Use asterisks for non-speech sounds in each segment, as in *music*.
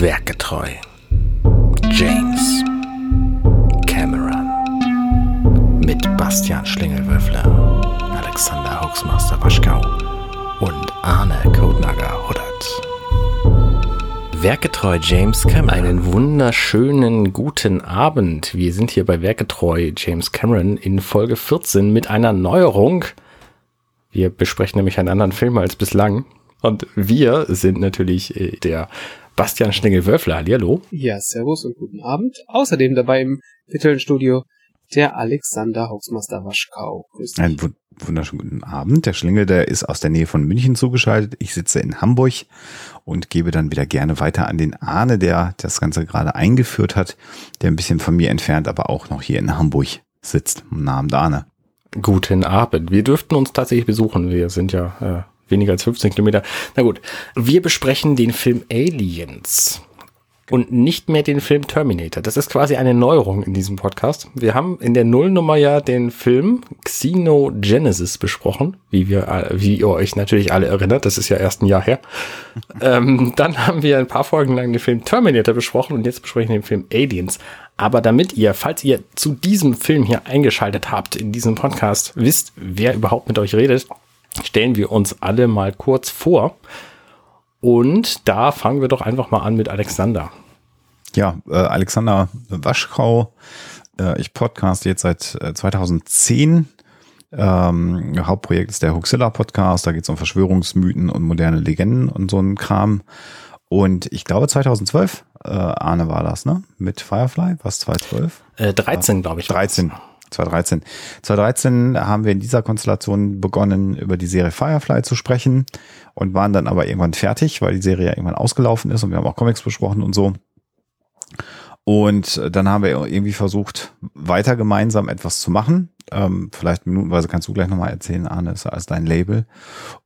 Werketreu. James Cameron. Mit Bastian Schlingelwürfler, Alexander Hoaxmaster Waschkau und Arne Codenager Huddert. Werketreu James Cameron. Einen wunderschönen guten Abend. Wir sind hier bei Werketreu James Cameron in Folge 14 mit einer Neuerung. Wir besprechen nämlich einen anderen Film als bislang. Und wir sind natürlich äh, der Bastian Schnengel-Wölfler. Hallo. Ja, servus und guten Abend. Außerdem dabei im virtuellen Studio der Alexander Hoaxmaster Waschkau. Grüß dich. Einen wunderschönen guten Abend. Der Schlingel, der ist aus der Nähe von München zugeschaltet. Ich sitze in Hamburg und gebe dann wieder gerne weiter an den Arne, der das Ganze gerade eingeführt hat, der ein bisschen von mir entfernt, aber auch noch hier in Hamburg sitzt. Guten Abend, Arne. Guten Abend. Wir dürften uns tatsächlich besuchen. Wir sind ja äh, weniger als 15 Kilometer. Na gut, wir besprechen den Film Aliens und nicht mehr den Film Terminator. Das ist quasi eine Neuerung in diesem Podcast. Wir haben in der Nullnummer ja den Film Xenogenesis besprochen, wie wir, wie ihr euch natürlich alle erinnert. Das ist ja erst ein Jahr her. *laughs* ähm, dann haben wir ein paar Folgen lang den Film Terminator besprochen und jetzt besprechen wir den Film Aliens. Aber damit ihr, falls ihr zu diesem Film hier eingeschaltet habt in diesem Podcast, wisst, wer überhaupt mit euch redet, stellen wir uns alle mal kurz vor. Und da fangen wir doch einfach mal an mit Alexander. Ja, äh, Alexander Waschkau. Äh, ich podcast jetzt seit äh, 2010. Ähm, Hauptprojekt ist der Huxilla Podcast. Da geht es um Verschwörungsmythen und moderne Legenden und so ein Kram. Und ich glaube 2012, äh, Arne war das, ne? Mit Firefly, was 2012? Äh, 13, glaube ich. 13. 2013. 2013 haben wir in dieser Konstellation begonnen, über die Serie Firefly zu sprechen und waren dann aber irgendwann fertig, weil die Serie ja irgendwann ausgelaufen ist und wir haben auch Comics besprochen und so. Und dann haben wir irgendwie versucht, weiter gemeinsam etwas zu machen. Ähm, vielleicht minutenweise kannst du gleich nochmal erzählen, Arne, ist als dein Label.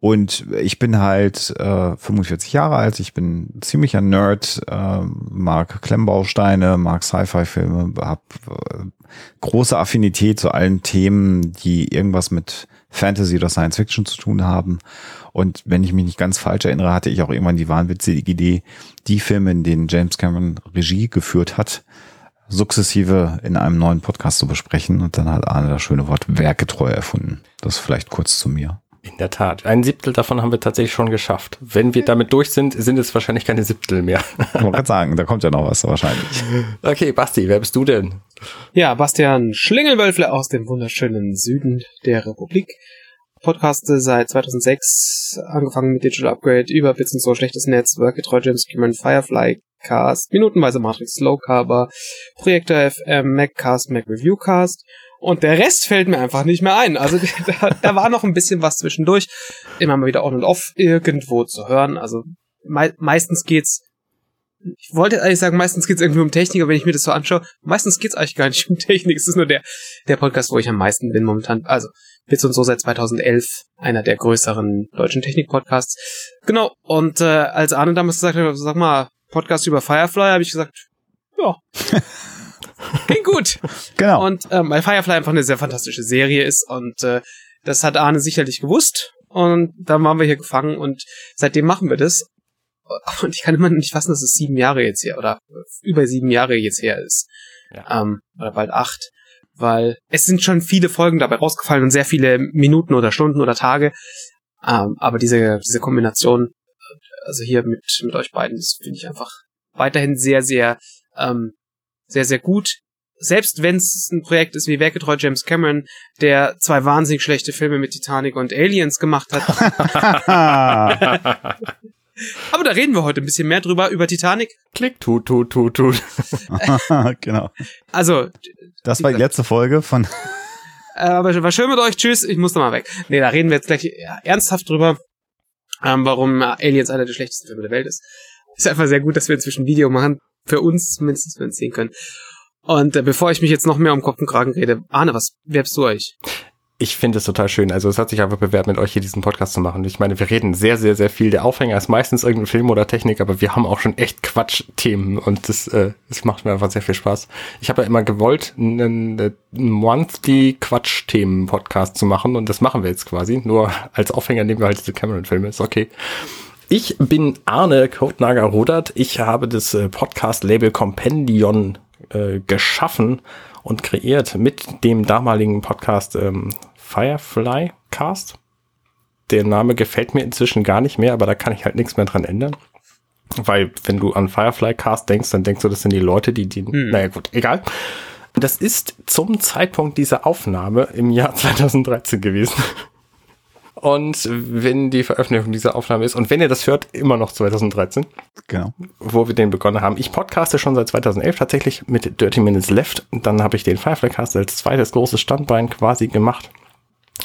Und ich bin halt äh, 45 Jahre alt, ich bin ziemlicher Nerd, äh, mag Klemmbausteine, mag Sci-Fi-Filme, habe äh, große Affinität zu allen Themen, die irgendwas mit Fantasy oder Science Fiction zu tun haben. Und wenn ich mich nicht ganz falsch erinnere, hatte ich auch irgendwann die wahnwitzige Idee, die Filme, in denen James Cameron Regie geführt hat, sukzessive in einem neuen Podcast zu besprechen. Und dann hat Arne das schöne Wort werketreu erfunden. Das vielleicht kurz zu mir. In der Tat. Ein Siebtel davon haben wir tatsächlich schon geschafft. Wenn wir damit durch sind, sind es wahrscheinlich keine Siebtel mehr. Ich wollte gerade sagen, da kommt ja noch was wahrscheinlich. Okay, Basti, wer bist du denn? Ja, Bastian Schlingelwölfle aus dem wunderschönen Süden der Republik. Podcaste seit 2006, angefangen mit Digital Upgrade, über Bits und so, schlechtes Netz, Worketreu, James Cameron, Firefly, Cast, minutenweise Matrix, Low Carber, Projektor FM, Maccast, Mac Reviewcast und der Rest fällt mir einfach nicht mehr ein. Also *laughs* da, da war noch ein bisschen was zwischendurch, immer mal wieder on und off irgendwo zu hören. Also me meistens geht's ich wollte eigentlich sagen, meistens geht's irgendwie um Technik, aber wenn ich mir das so anschaue, meistens geht's eigentlich gar nicht *laughs* um Technik. Es ist nur der, der Podcast, wo ich am meisten bin momentan. Also, Bits und so seit 2011, einer der größeren deutschen Technik-Podcasts. Genau, und äh, als Arne damals gesagt hat, sag mal, Podcast über Firefly, habe ich gesagt, ja, *laughs* klingt gut. Genau. Und ähm, weil Firefly einfach eine sehr fantastische Serie ist und äh, das hat Arne sicherlich gewusst. Und dann waren wir hier gefangen und seitdem machen wir das. *laughs* Und ich kann immer nicht fassen, dass es sieben Jahre jetzt her oder über sieben Jahre jetzt her ist. Ja. Ähm, oder bald acht. Weil es sind schon viele Folgen dabei rausgefallen und sehr viele Minuten oder Stunden oder Tage. Ähm, aber diese, diese Kombination, also hier mit, mit euch beiden, das finde ich einfach weiterhin sehr, sehr, ähm, sehr, sehr gut. Selbst wenn es ein Projekt ist wie Werketreu James Cameron, der zwei wahnsinnig schlechte Filme mit Titanic und Aliens gemacht hat. *laughs* Aber da reden wir heute ein bisschen mehr drüber, über Titanic. Klick, tut, tut, tut, tut. *laughs* genau. Also. Das war die letzte Folge von. *laughs* Aber war schön mit euch. Tschüss. Ich muss da mal weg. Nee, da reden wir jetzt gleich ernsthaft drüber, ähm, warum Aliens einer der schlechtesten Filme der Welt ist. Ist einfach sehr gut, dass wir inzwischen Video machen. Für uns zumindest, wenn wir sehen können. Und äh, bevor ich mich jetzt noch mehr um Kopf und Kragen rede, Arne, was werbst du euch? ich finde es total schön. Also es hat sich einfach bewährt, mit euch hier diesen Podcast zu machen. Ich meine, wir reden sehr, sehr, sehr viel. Der Aufhänger ist meistens irgendein Film oder Technik, aber wir haben auch schon echt Quatsch-Themen und das, äh, das macht mir einfach sehr viel Spaß. Ich habe ja immer gewollt, einen, einen monthly Quatsch-Themen-Podcast zu machen und das machen wir jetzt quasi. Nur als Aufhänger nehmen wir halt diese Cameron-Filme, ist okay. Ich bin Arne Kotnager-Rodert. Ich habe das äh, Podcast-Label Compendion äh, geschaffen und kreiert mit dem damaligen Podcast ähm, Firefly Cast. Der Name gefällt mir inzwischen gar nicht mehr, aber da kann ich halt nichts mehr dran ändern. Weil, wenn du an Firefly Cast denkst, dann denkst du, das sind die Leute, die, die, hm. naja, gut, egal. Das ist zum Zeitpunkt dieser Aufnahme im Jahr *laughs* 2013 gewesen. Und wenn die Veröffentlichung dieser Aufnahme ist, und wenn ihr das hört, immer noch 2013. Genau. Wo wir den begonnen haben. Ich podcaste schon seit 2011 tatsächlich mit Dirty Minutes Left. Dann habe ich den Firefly Cast als zweites großes Standbein quasi gemacht.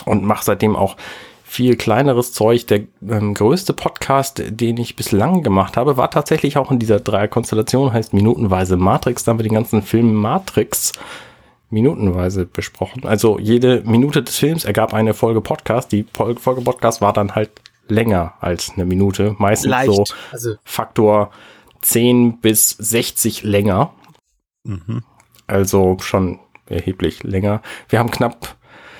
Und mache seitdem auch viel kleineres Zeug. Der ähm, größte Podcast, den ich bislang gemacht habe, war tatsächlich auch in dieser Dreierkonstellation, heißt Minutenweise Matrix. Da haben wir den ganzen Film Matrix minutenweise besprochen. Also jede Minute des Films ergab eine Folge Podcast. Die Folge Podcast war dann halt länger als eine Minute. Meistens Leicht. so also. Faktor 10 bis 60 länger. Mhm. Also schon erheblich länger. Wir haben knapp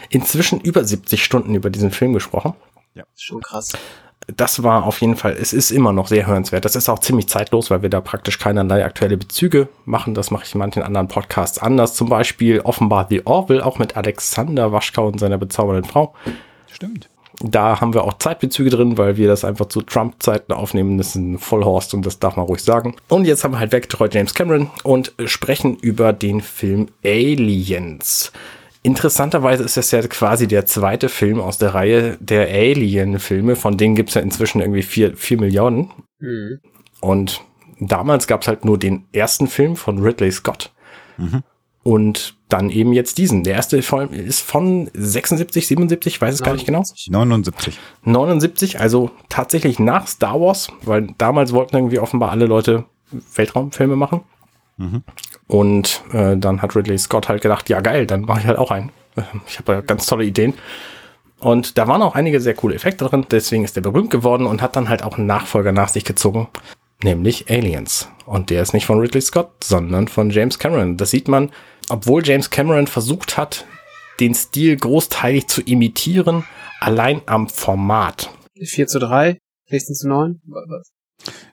inzwischen über 70 Stunden über diesen Film gesprochen. Ja, schon krass. Das war auf jeden Fall, es ist immer noch sehr hörenswert. Das ist auch ziemlich zeitlos, weil wir da praktisch keinerlei aktuelle Bezüge machen. Das mache ich in manchen anderen Podcasts anders. Zum Beispiel offenbar The Orville, auch mit Alexander Waschkau und seiner bezaubernden Frau. Stimmt. Da haben wir auch Zeitbezüge drin, weil wir das einfach zu Trump-Zeiten aufnehmen. Das ist ein Vollhorst und das darf man ruhig sagen. Und jetzt haben wir halt weggetreut James Cameron und sprechen über den Film Aliens. Interessanterweise ist das ja quasi der zweite Film aus der Reihe der Alien-Filme. Von denen gibt es ja inzwischen irgendwie vier, vier Millionen. Mhm. Und damals gab es halt nur den ersten Film von Ridley Scott. Mhm. Und dann eben jetzt diesen. Der erste Film ist von 76, 77, ich weiß es 79. gar nicht genau. 79. 79, also tatsächlich nach Star Wars, weil damals wollten irgendwie offenbar alle Leute Weltraumfilme machen. Mhm. Und äh, dann hat Ridley Scott halt gedacht, ja geil, dann mache ich halt auch einen. Ich habe ja ganz tolle Ideen. Und da waren auch einige sehr coole Effekte drin, deswegen ist er berühmt geworden und hat dann halt auch einen Nachfolger nach sich gezogen, nämlich Aliens. Und der ist nicht von Ridley Scott, sondern von James Cameron. Das sieht man, obwohl James Cameron versucht hat, den Stil großteilig zu imitieren, allein am Format. 4 zu 3, 16 zu 9, was?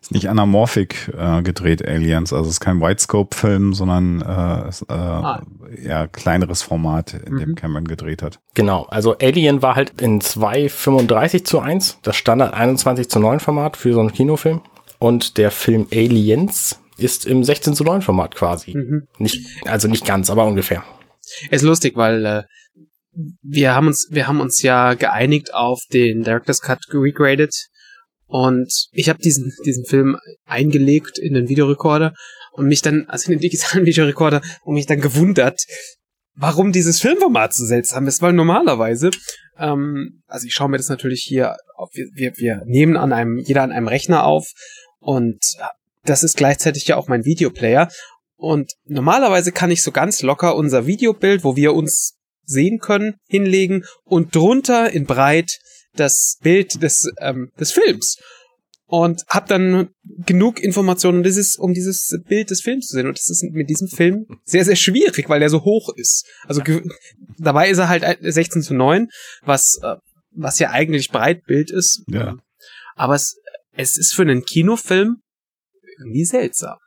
Ist nicht anamorphic äh, gedreht, Aliens. Also es ist kein Widescope-Film, sondern äh, ist, äh, ah. eher kleineres Format, in mhm. dem Cameron gedreht hat. Genau, also Alien war halt in 2,35 zu 1, das Standard 21 zu 9 Format für so einen Kinofilm. Und der Film Aliens ist im 16 zu 9 Format quasi. Mhm. Nicht, also nicht ganz, aber ungefähr. Ist lustig, weil äh, wir haben uns, wir haben uns ja geeinigt auf den Director's Cut regraded und ich habe diesen, diesen Film eingelegt in den Videorekorder und mich dann, also in den digitalen *laughs* Videorekorder, und mich dann gewundert, warum dieses Filmformat so seltsam ist, weil normalerweise, ähm, also ich schaue mir das natürlich hier, auf, wir, wir, nehmen an einem, jeder an einem Rechner auf und das ist gleichzeitig ja auch mein Videoplayer. Und normalerweise kann ich so ganz locker unser Videobild, wo wir uns sehen können, hinlegen und drunter in breit das Bild des, ähm, des Films und habe dann genug Informationen, um dieses, um dieses Bild des Films zu sehen. Und das ist mit diesem Film sehr, sehr schwierig, weil der so hoch ist. Also dabei ist er halt 16 zu 9, was, äh, was ja eigentlich Breitbild ist. Ja. Aber es, es ist für einen Kinofilm irgendwie seltsam.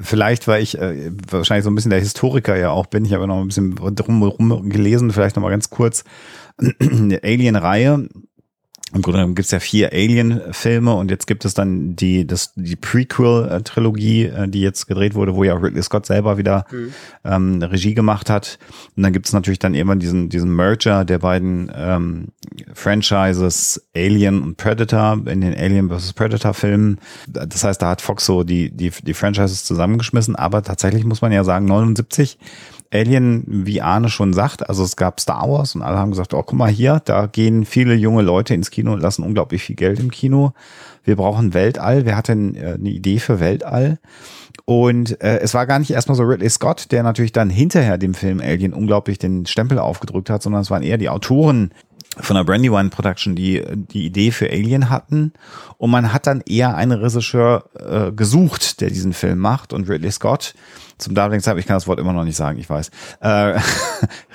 Vielleicht, weil ich äh, wahrscheinlich so ein bisschen der Historiker ja auch bin. Ich habe noch ein bisschen drumherum gelesen, vielleicht noch mal ganz kurz. *clears throat* Alien-Reihe im Grunde genommen gibt es ja vier Alien-Filme und jetzt gibt es dann die, das, die Prequel-Trilogie, äh, die jetzt gedreht wurde, wo ja Ridley Scott selber wieder mhm. ähm, Regie gemacht hat. Und dann gibt es natürlich dann immer diesen, diesen Merger der beiden ähm, Franchises Alien und Predator in den Alien vs. Predator-Filmen. Das heißt, da hat Fox so die, die, die Franchises zusammengeschmissen, aber tatsächlich muss man ja sagen, 79 Alien, wie Arne schon sagt, also es gab Star Wars und alle haben gesagt, oh, guck mal hier, da gehen viele junge Leute ins Kino und lassen unglaublich viel Geld im Kino. Wir brauchen Weltall. Wer hatte äh, eine Idee für Weltall? Und äh, es war gar nicht erstmal so Ridley Scott, der natürlich dann hinterher dem Film Alien unglaublich den Stempel aufgedrückt hat, sondern es waren eher die Autoren, von der Brandywine Production die die Idee für Alien hatten und man hat dann eher einen Regisseur äh, gesucht, der diesen Film macht und Ridley Scott zum damaligen Zeitpunkt, ich kann das Wort immer noch nicht sagen, ich weiß, äh,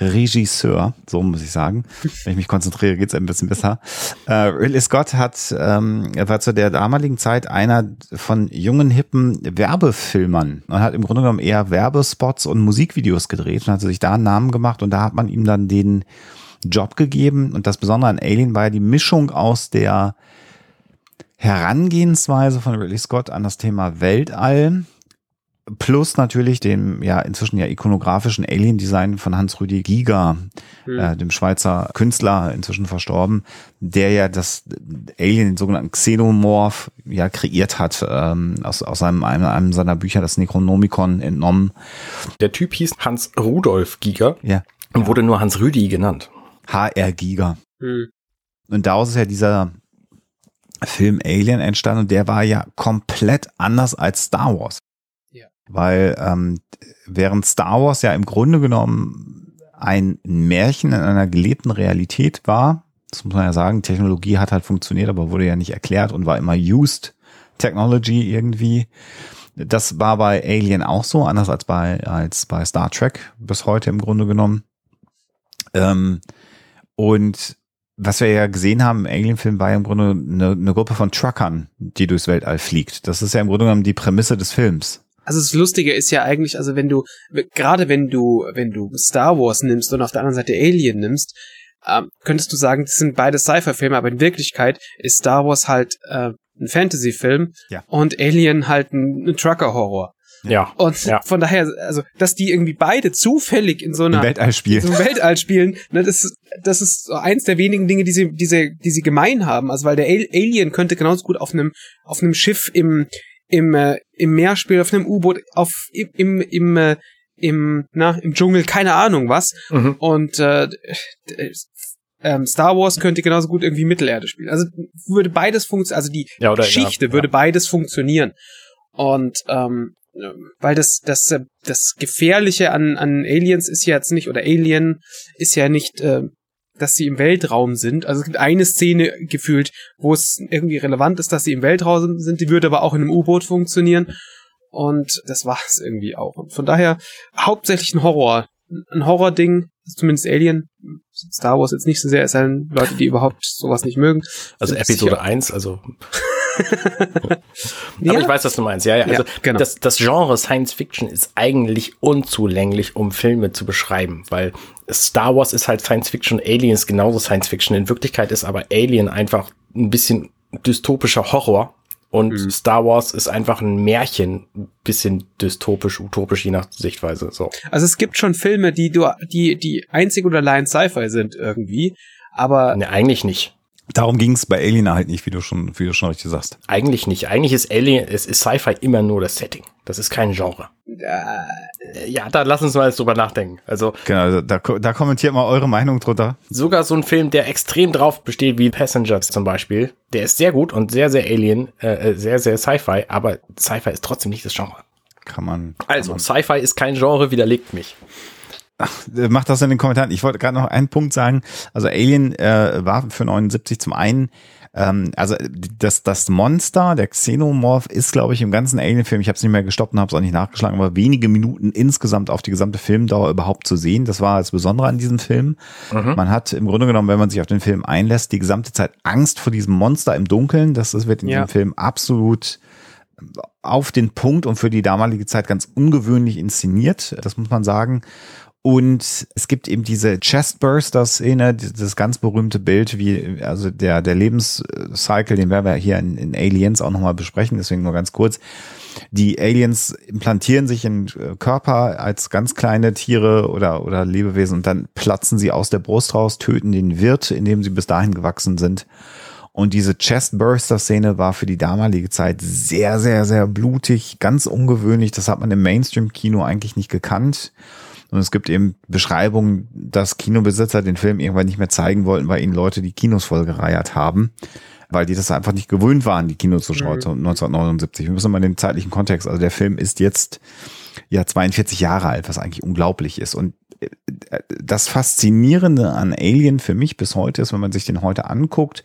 *laughs* Regisseur, so muss ich sagen. Wenn ich mich konzentriere, geht's ein bisschen besser. Äh, Ridley Scott hat, ähm, war zu der damaligen Zeit einer von jungen, hippen Werbefilmern und hat im Grunde genommen eher Werbespots und Musikvideos gedreht und hat sich da einen Namen gemacht und da hat man ihm dann den Job gegeben. Und das Besondere an Alien war ja die Mischung aus der Herangehensweise von Ridley Scott an das Thema Weltall, plus natürlich dem ja inzwischen ja ikonografischen Alien-Design von Hans-Rüdi Giger, hm. äh, dem Schweizer Künstler, inzwischen verstorben, der ja das Alien, den sogenannten Xenomorph, ja kreiert hat, ähm, aus, aus einem, einem, einem seiner Bücher, das Necronomicon, entnommen. Der Typ hieß Hans Rudolf Giger ja. und wurde nur Hans Rüdi genannt. HR Giga. Hm. Und daraus ist ja dieser Film Alien entstanden und der war ja komplett anders als Star Wars. Weil ähm, während Star Wars ja im Grunde genommen ein Märchen in einer gelebten Realität war, das muss man ja sagen, Technologie hat halt funktioniert, aber wurde ja nicht erklärt und war immer used Technology irgendwie. Das war bei Alien auch so, anders als bei, als bei Star Trek bis heute im Grunde genommen. Ähm, und was wir ja gesehen haben im Alien-Film war ja im Grunde eine, eine Gruppe von Truckern, die durchs Weltall fliegt. Das ist ja im Grunde genommen die Prämisse des Films. Also das Lustige ist ja eigentlich, also wenn du, gerade wenn du, wenn du Star Wars nimmst und auf der anderen Seite Alien nimmst, ähm, könntest du sagen, das sind beide Sci-Fi-Filme, aber in Wirklichkeit ist Star Wars halt äh, ein Fantasy-Film ja. und Alien halt ein, ein Trucker-Horror. Ja. Und ja. von daher, also, dass die irgendwie beide zufällig in so einer Weltall spielen, so Weltall spielen, ne, das, das ist so eins der wenigen Dinge, die sie, die sie, die sie gemein haben. Also, weil der Alien könnte genauso gut auf einem, auf einem Schiff im, im, äh, im Meer spielen, auf einem U-Boot, auf, im, im, im, äh, im, na, im Dschungel, keine Ahnung was. Mhm. Und, äh, ähm, Star Wars könnte genauso gut irgendwie Mittelerde spielen. Also würde beides funktionieren, also die ja, Geschichte ja, würde beides funktionieren. Und ähm, weil das, das, äh, das Gefährliche an, an Aliens ist ja jetzt nicht, oder Alien ist ja nicht, äh, dass sie im Weltraum sind. Also es gibt eine Szene gefühlt, wo es irgendwie relevant ist, dass sie im Weltraum sind, die würde aber auch in einem U-Boot funktionieren. Und das war es irgendwie auch. Und von daher hauptsächlich ein Horror. Ein Horror-Ding, zumindest Alien. Star Wars jetzt nicht so sehr, es sind Leute, die überhaupt sowas nicht mögen. Also Episode. 1, also *laughs* Aber ja. ich weiß, was du meinst. Ja, ja. Also ja, genau. das, das Genre Science Fiction ist eigentlich unzulänglich, um Filme zu beschreiben, weil Star Wars ist halt Science Fiction, Alien ist genauso Science Fiction. In Wirklichkeit ist aber Alien einfach ein bisschen dystopischer Horror. Und mhm. Star Wars ist einfach ein Märchen, bisschen dystopisch, utopisch, je nach Sichtweise. So. Also es gibt schon Filme, die du, die, die einzig oder allein Sci-Fi sind irgendwie, aber. Ne, eigentlich nicht. Darum ging es bei Alien halt nicht, wie du schon, wie du schon richtig sagst. Eigentlich nicht. Eigentlich ist Alien, es ist Sci-Fi immer nur das Setting. Das ist kein Genre. Ja, da lass uns mal jetzt drüber nachdenken. Also genau, also da, da kommentiert mal eure Meinung drunter. Sogar so ein Film, der extrem drauf besteht, wie Passengers zum Beispiel, der ist sehr gut und sehr, sehr Alien, äh, äh sehr, sehr Sci-Fi, aber Sci-Fi ist trotzdem nicht das Genre. Kann man. Kann also, Sci-Fi ist kein Genre, widerlegt mich. Ach, macht das in den Kommentaren. Ich wollte gerade noch einen Punkt sagen. Also Alien äh, war für 79 zum einen, ähm, also das, das Monster, der Xenomorph, ist, glaube ich, im ganzen Alien-Film, ich habe es nicht mehr gestoppt und habe es auch nicht nachgeschlagen, aber wenige Minuten insgesamt auf die gesamte Filmdauer überhaupt zu sehen. Das war das Besondere an diesem Film. Mhm. Man hat im Grunde genommen, wenn man sich auf den Film einlässt, die gesamte Zeit Angst vor diesem Monster im Dunkeln. Das, das wird in ja. diesem Film absolut auf den Punkt und für die damalige Zeit ganz ungewöhnlich inszeniert. Das muss man sagen. Und es gibt eben diese Chestburster-Szene, das ganz berühmte Bild, wie, also der, der Lebenscycle, den werden wir hier in, in Aliens auch nochmal besprechen, deswegen nur ganz kurz. Die Aliens implantieren sich in äh, Körper als ganz kleine Tiere oder, oder Lebewesen und dann platzen sie aus der Brust raus, töten den Wirt, in dem sie bis dahin gewachsen sind. Und diese Chestburster-Szene war für die damalige Zeit sehr, sehr, sehr blutig, ganz ungewöhnlich. Das hat man im Mainstream-Kino eigentlich nicht gekannt. Und es gibt eben Beschreibungen, dass Kinobesitzer den Film irgendwann nicht mehr zeigen wollten, weil ihnen Leute die Kinos vollgereiert haben, weil die das einfach nicht gewöhnt waren, die Kinozuschauer mhm. 1979. Wir müssen mal den zeitlichen Kontext, also der Film ist jetzt ja 42 Jahre alt, was eigentlich unglaublich ist. Und das Faszinierende an Alien für mich bis heute ist, wenn man sich den heute anguckt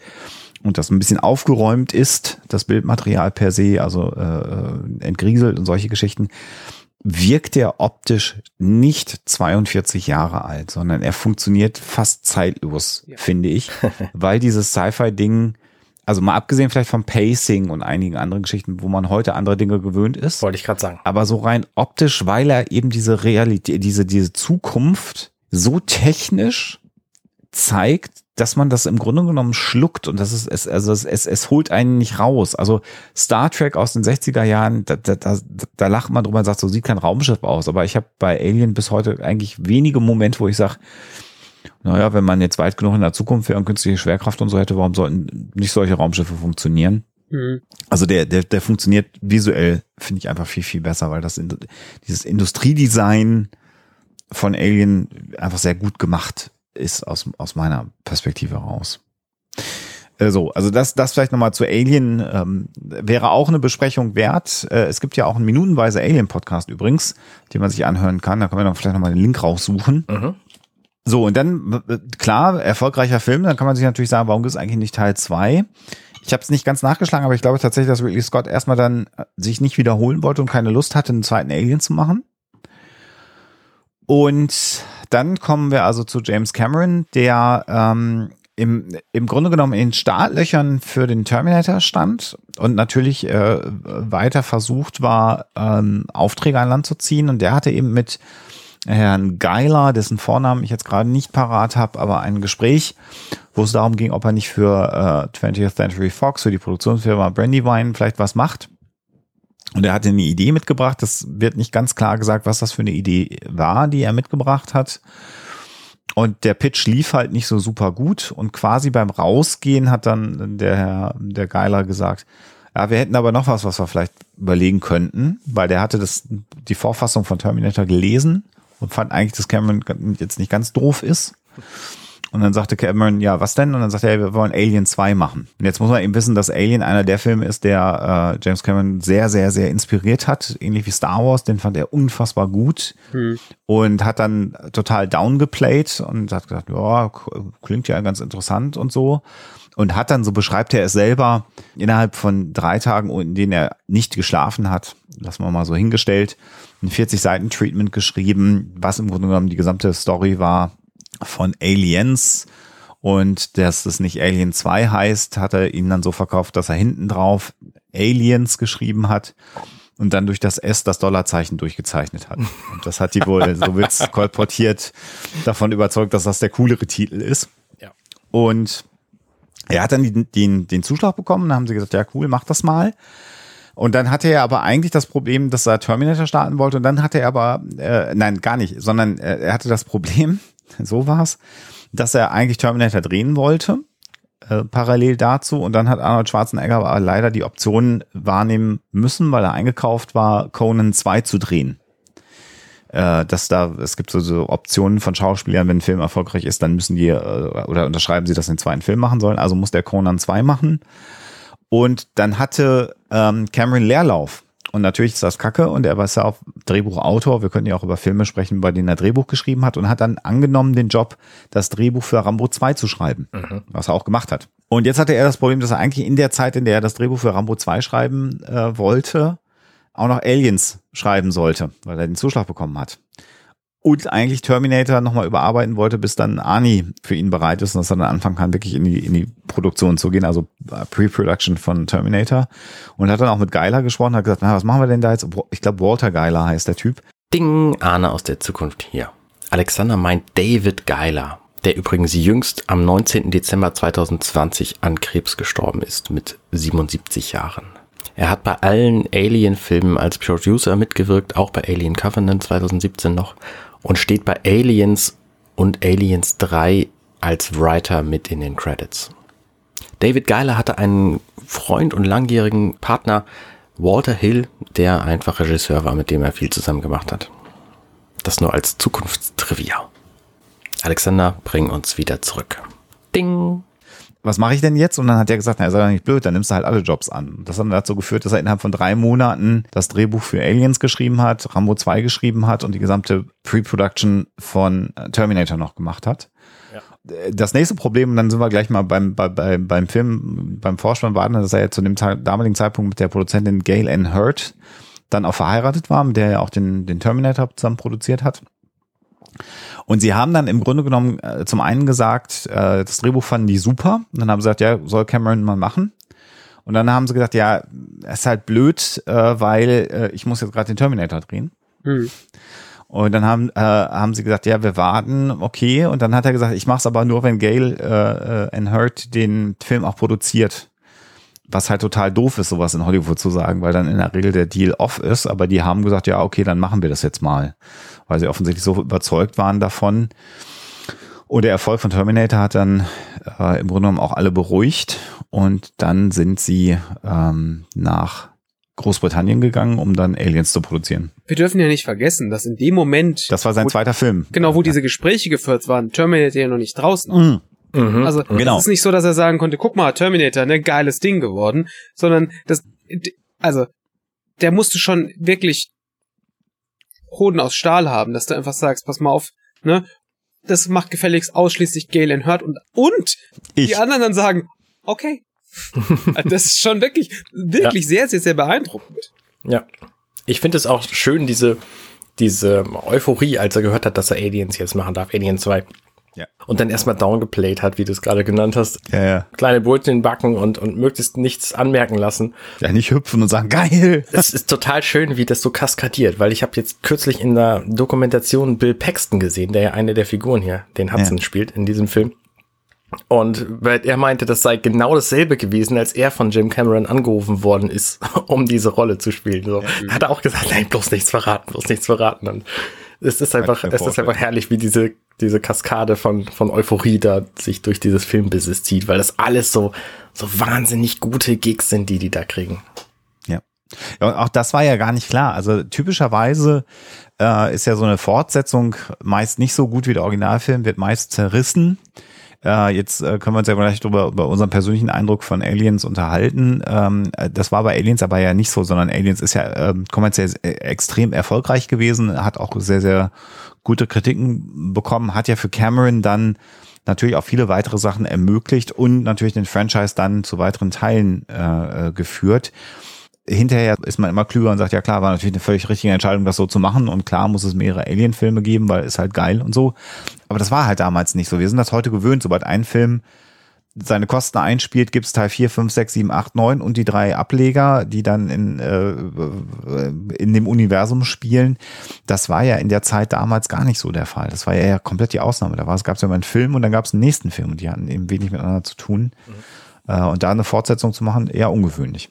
und das ein bisschen aufgeräumt ist, das Bildmaterial per se, also äh, entgrieselt und solche Geschichten, wirkt er optisch nicht 42 Jahre alt, sondern er funktioniert fast zeitlos, ja. finde ich, *laughs* weil dieses Sci-Fi-Ding also mal abgesehen vielleicht vom Pacing und einigen anderen Geschichten, wo man heute andere Dinge gewöhnt ist. Wollte ich gerade sagen. Aber so rein optisch, weil er eben diese Realität, diese, diese Zukunft so technisch zeigt, dass man das im Grunde genommen schluckt und das ist es, also es, es, es holt einen nicht raus. Also Star Trek aus den 60er Jahren, da, da, da, da lacht man drüber und sagt, so sieht kein Raumschiff aus. Aber ich habe bei Alien bis heute eigentlich wenige Momente, wo ich sage, naja, wenn man jetzt weit genug in der Zukunft wäre und künstliche Schwerkraft und so hätte, warum sollten nicht solche Raumschiffe funktionieren? Mhm. Also der, der, der funktioniert visuell, finde ich einfach viel, viel besser, weil das dieses Industriedesign von Alien einfach sehr gut gemacht ist aus, aus meiner Perspektive raus. Äh, so, also das, das vielleicht nochmal zu Alien ähm, wäre auch eine Besprechung wert. Äh, es gibt ja auch einen minutenweise Alien-Podcast übrigens, den man sich anhören kann. Da können wir dann vielleicht nochmal den Link raussuchen. Mhm. So, und dann, klar, erfolgreicher Film, dann kann man sich natürlich sagen, warum gibt es eigentlich nicht Teil zwei? Ich habe es nicht ganz nachgeschlagen, aber ich glaube tatsächlich, dass Ridley Scott erstmal dann äh, sich nicht wiederholen wollte und keine Lust hatte, einen zweiten Alien zu machen. Und dann kommen wir also zu James Cameron, der ähm, im, im Grunde genommen in Startlöchern für den Terminator stand und natürlich äh, weiter versucht war, ähm, Aufträge an Land zu ziehen. Und der hatte eben mit Herrn Geiler, dessen Vornamen ich jetzt gerade nicht parat habe, aber ein Gespräch, wo es darum ging, ob er nicht für äh, 20th Century Fox, für die Produktionsfirma Brandywine vielleicht was macht. Und er hatte eine Idee mitgebracht. Das wird nicht ganz klar gesagt, was das für eine Idee war, die er mitgebracht hat. Und der Pitch lief halt nicht so super gut. Und quasi beim Rausgehen hat dann der Herr, der Geiler gesagt, ja, wir hätten aber noch was, was wir vielleicht überlegen könnten, weil der hatte das, die Vorfassung von Terminator gelesen und fand eigentlich, dass Cameron jetzt nicht ganz doof ist. Und dann sagte Cameron, ja, was denn? Und dann sagte er, wir wollen Alien 2 machen. Und jetzt muss man eben wissen, dass Alien einer der Filme ist, der äh, James Cameron sehr, sehr, sehr inspiriert hat. Ähnlich wie Star Wars, den fand er unfassbar gut. Hm. Und hat dann total downgeplayed und hat gesagt, ja, klingt ja ganz interessant und so. Und hat dann, so beschreibt er es selber, innerhalb von drei Tagen, in denen er nicht geschlafen hat, lassen wir mal so hingestellt, ein 40-Seiten-Treatment geschrieben, was im Grunde genommen die gesamte Story war von Aliens. Und dass es nicht Alien 2 heißt, hat er ihn dann so verkauft, dass er hinten drauf Aliens geschrieben hat und dann durch das S das Dollarzeichen durchgezeichnet hat. Und das hat die wohl, so wird's *laughs* kolportiert, davon überzeugt, dass das der coolere Titel ist. Ja. Und er hat dann den, den, den Zuschlag bekommen, dann haben sie gesagt, ja cool, mach das mal. Und dann hatte er aber eigentlich das Problem, dass er Terminator starten wollte. Und dann hatte er aber, äh, nein, gar nicht, sondern äh, er hatte das Problem, so war's, dass er eigentlich Terminator drehen wollte, äh, parallel dazu. Und dann hat Arnold Schwarzenegger aber leider die Option wahrnehmen müssen, weil er eingekauft war, Conan 2 zu drehen äh, dass da, es gibt so, so Optionen von Schauspielern, wenn ein Film erfolgreich ist, dann müssen die äh, oder unterschreiben sie, dass sie einen zweiten Film machen sollen. Also muss der Conan 2 machen. Und dann hatte ähm, Cameron Leerlauf. Und natürlich ist das Kacke und er war ja auch Drehbuchautor. Wir können ja auch über Filme sprechen, bei denen er Drehbuch geschrieben hat und hat dann angenommen, den Job, das Drehbuch für Rambo 2 zu schreiben, mhm. was er auch gemacht hat. Und jetzt hatte er das Problem, dass er eigentlich in der Zeit, in der er das Drehbuch für Rambo 2 schreiben äh, wollte, auch noch Aliens schreiben sollte, weil er den Zuschlag bekommen hat und eigentlich Terminator nochmal überarbeiten wollte, bis dann Arnie für ihn bereit ist und dass er dann anfangen kann, wirklich in die, in die Produktion zu gehen, also äh, Pre-Production von Terminator. Und hat dann auch mit Geiler gesprochen, hat gesagt, na, was machen wir denn da jetzt? Ich glaube, Walter Geiler heißt der Typ. Ding, Arne aus der Zukunft hier. Alexander meint David Geiler, der übrigens jüngst am 19. Dezember 2020 an Krebs gestorben ist, mit 77 Jahren. Er hat bei allen Alien-Filmen als Producer mitgewirkt, auch bei Alien Covenant 2017 noch und steht bei Aliens und Aliens 3 als Writer mit in den Credits. David Geiler hatte einen Freund und langjährigen Partner, Walter Hill, der einfach Regisseur war, mit dem er viel zusammen gemacht hat. Das nur als Zukunftstrivia. Alexander, bring uns wieder zurück. Ding! Was mache ich denn jetzt? Und dann hat er gesagt, na, sei doch nicht blöd, dann nimmst du halt alle Jobs an. Das hat dann dazu geführt, dass er innerhalb von drei Monaten das Drehbuch für Aliens geschrieben hat, Rambo 2 geschrieben hat und die gesamte Pre-Production von Terminator noch gemacht hat. Ja. Das nächste Problem, und dann sind wir gleich mal beim, bei, bei, beim Film, beim Vorspann war, dass er ja zu dem damaligen Zeitpunkt mit der Produzentin Gail Ann Hurt dann auch verheiratet war, mit der er auch den, den Terminator zusammen produziert hat. Und sie haben dann im Grunde genommen äh, zum einen gesagt, äh, das Drehbuch fanden die super. Und dann haben sie gesagt, ja, soll Cameron mal machen. Und dann haben sie gesagt, ja, es ist halt blöd, äh, weil äh, ich muss jetzt gerade den Terminator drehen. Mhm. Und dann haben, äh, haben sie gesagt, ja, wir warten, okay. Und dann hat er gesagt, ich mache es aber nur, wenn Gail äh, äh, Hurt den Film auch produziert. Was halt total doof ist, sowas in Hollywood zu sagen, weil dann in der Regel der Deal off ist. Aber die haben gesagt, ja, okay, dann machen wir das jetzt mal weil sie offensichtlich so überzeugt waren davon. Und der Erfolg von Terminator hat dann äh, im Grunde genommen auch alle beruhigt. Und dann sind sie ähm, nach Großbritannien gegangen, um dann Aliens zu produzieren. Wir dürfen ja nicht vergessen, dass in dem Moment. Das war sein wo, zweiter Film. Genau, wo diese Gespräche geführt waren, Terminator ja noch nicht draußen. Mhm. Mhm. Also genau. es ist nicht so, dass er sagen konnte, guck mal, Terminator, ne, geiles Ding geworden, sondern das, also der musste schon wirklich Hoden aus Stahl haben, dass du einfach sagst, pass mal auf, ne, das macht gefälligst ausschließlich Galen Hurt und, und ich. die anderen dann sagen, okay. *laughs* das ist schon wirklich, wirklich ja. sehr, sehr, sehr beeindruckend. Ja. Ich finde es auch schön, diese, diese Euphorie, als er gehört hat, dass er Aliens jetzt machen darf, Alien 2. Ja. Und dann erstmal downgeplayt hat, wie du es gerade genannt hast. Ja, ja. Kleine Brötchen backen und, und möglichst nichts anmerken lassen. Ja, nicht hüpfen und sagen, geil. Es ist total schön, wie das so kaskadiert, weil ich habe jetzt kürzlich in der Dokumentation Bill Paxton gesehen, der ja eine der Figuren hier, den Hudson ja. spielt in diesem Film. Und er meinte, das sei genau dasselbe gewesen, als er von Jim Cameron angerufen worden ist, *laughs* um diese Rolle zu spielen. So. Ja, hat er auch gesagt, nein, bloß nichts verraten, bloß nichts verraten. Und es ist einfach, es ist einfach herrlich, wie diese diese Kaskade von, von Euphorie da sich durch dieses Filmbusiness zieht, weil das alles so, so wahnsinnig gute Gigs sind, die die da kriegen. Ja. ja und auch das war ja gar nicht klar. Also typischerweise äh, ist ja so eine Fortsetzung meist nicht so gut wie der Originalfilm, wird meist zerrissen. Äh, jetzt äh, können wir uns ja gleich drüber, über unseren persönlichen Eindruck von Aliens unterhalten. Ähm, äh, das war bei Aliens aber ja nicht so, sondern Aliens ist ja ähm, kommerziell extrem erfolgreich gewesen, hat auch sehr, sehr gute Kritiken bekommen, hat ja für Cameron dann natürlich auch viele weitere Sachen ermöglicht und natürlich den Franchise dann zu weiteren Teilen äh, äh, geführt. Hinterher ist man immer klüger und sagt, ja klar, war natürlich eine völlig richtige Entscheidung, das so zu machen und klar muss es mehrere Alien-Filme geben, weil ist halt geil und so. Aber das war halt damals nicht so. Wir sind das heute gewöhnt, sobald ein Film seine Kosten einspielt, gibt es Teil 4, 5, 6, 7, 8, 9 und die drei Ableger, die dann in, äh, in dem Universum spielen. Das war ja in der Zeit damals gar nicht so der Fall. Das war ja komplett die Ausnahme. Da gab es ja mal einen Film und dann gab es einen nächsten Film und die hatten eben wenig miteinander zu tun. Mhm. Äh, und da eine Fortsetzung zu machen, eher ungewöhnlich.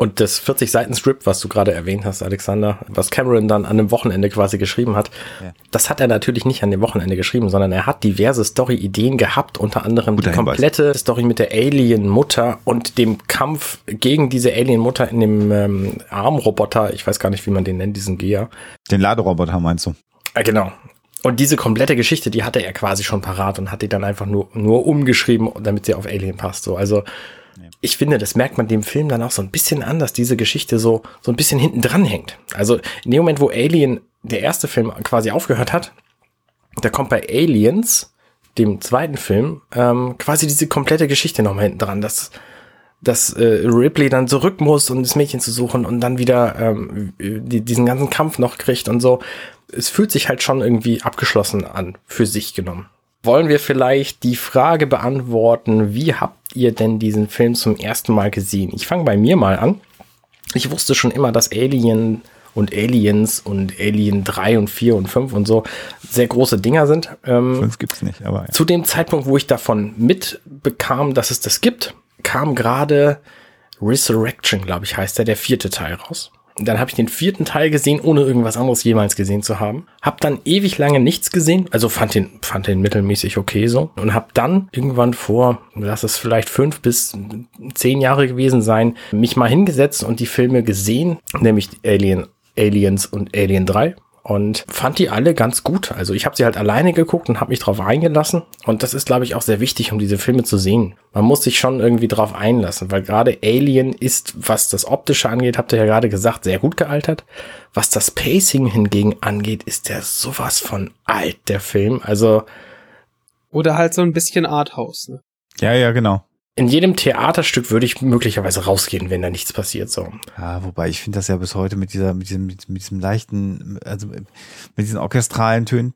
Und das 40-Seiten-Script, was du gerade erwähnt hast, Alexander, was Cameron dann an einem Wochenende quasi geschrieben hat, ja. das hat er natürlich nicht an dem Wochenende geschrieben, sondern er hat diverse Story-Ideen gehabt, unter anderem Guter die komplette Hinweis. Story mit der Alien-Mutter und dem Kampf gegen diese Alien-Mutter in dem ähm, Armroboter, ich weiß gar nicht, wie man den nennt, diesen Gear. Den Laderoboter meinst du? Ah, genau. Und diese komplette Geschichte, die hatte er quasi schon parat und hat die dann einfach nur, nur umgeschrieben, damit sie auf Alien passt. So, also ich finde, das merkt man dem Film dann auch so ein bisschen an, dass diese Geschichte so, so ein bisschen hinten dran hängt. Also in dem Moment, wo Alien, der erste Film quasi aufgehört hat, da kommt bei Aliens, dem zweiten Film, ähm, quasi diese komplette Geschichte nochmal hinten dran, dass, dass äh, Ripley dann zurück muss, um das Mädchen zu suchen und dann wieder ähm, die, diesen ganzen Kampf noch kriegt und so. Es fühlt sich halt schon irgendwie abgeschlossen an, für sich genommen wollen wir vielleicht die Frage beantworten, wie habt ihr denn diesen Film zum ersten Mal gesehen? Ich fange bei mir mal an. Ich wusste schon immer, dass Alien und Aliens und Alien 3 und 4 und 5 und so sehr große Dinger sind. Ähm, 5 gibt es nicht, aber. Ja. Zu dem Zeitpunkt, wo ich davon mitbekam, dass es das gibt, kam gerade Resurrection, glaube ich, heißt der, der vierte Teil raus. Dann habe ich den vierten Teil gesehen, ohne irgendwas anderes jemals gesehen zu haben. Hab dann ewig lange nichts gesehen, also fand den, fand den mittelmäßig okay so. Und hab dann irgendwann vor, lass es vielleicht fünf bis zehn Jahre gewesen sein, mich mal hingesetzt und die Filme gesehen, nämlich Alien, Aliens und Alien 3 und fand die alle ganz gut. Also ich habe sie halt alleine geguckt und habe mich drauf eingelassen. Und das ist, glaube ich, auch sehr wichtig, um diese Filme zu sehen. Man muss sich schon irgendwie drauf einlassen, weil gerade Alien ist, was das Optische angeht, habt ihr ja gerade gesagt, sehr gut gealtert. Was das Pacing hingegen angeht, ist der sowas von alt, der Film. Also. Oder halt so ein bisschen Arthouse, ne? Ja, ja, genau in jedem Theaterstück würde ich möglicherweise rausgehen, wenn da nichts passiert. So. Ja, wobei ich finde das ja bis heute mit dieser, mit diesem, mit, mit diesem leichten, also mit diesen orchestralen Tönen.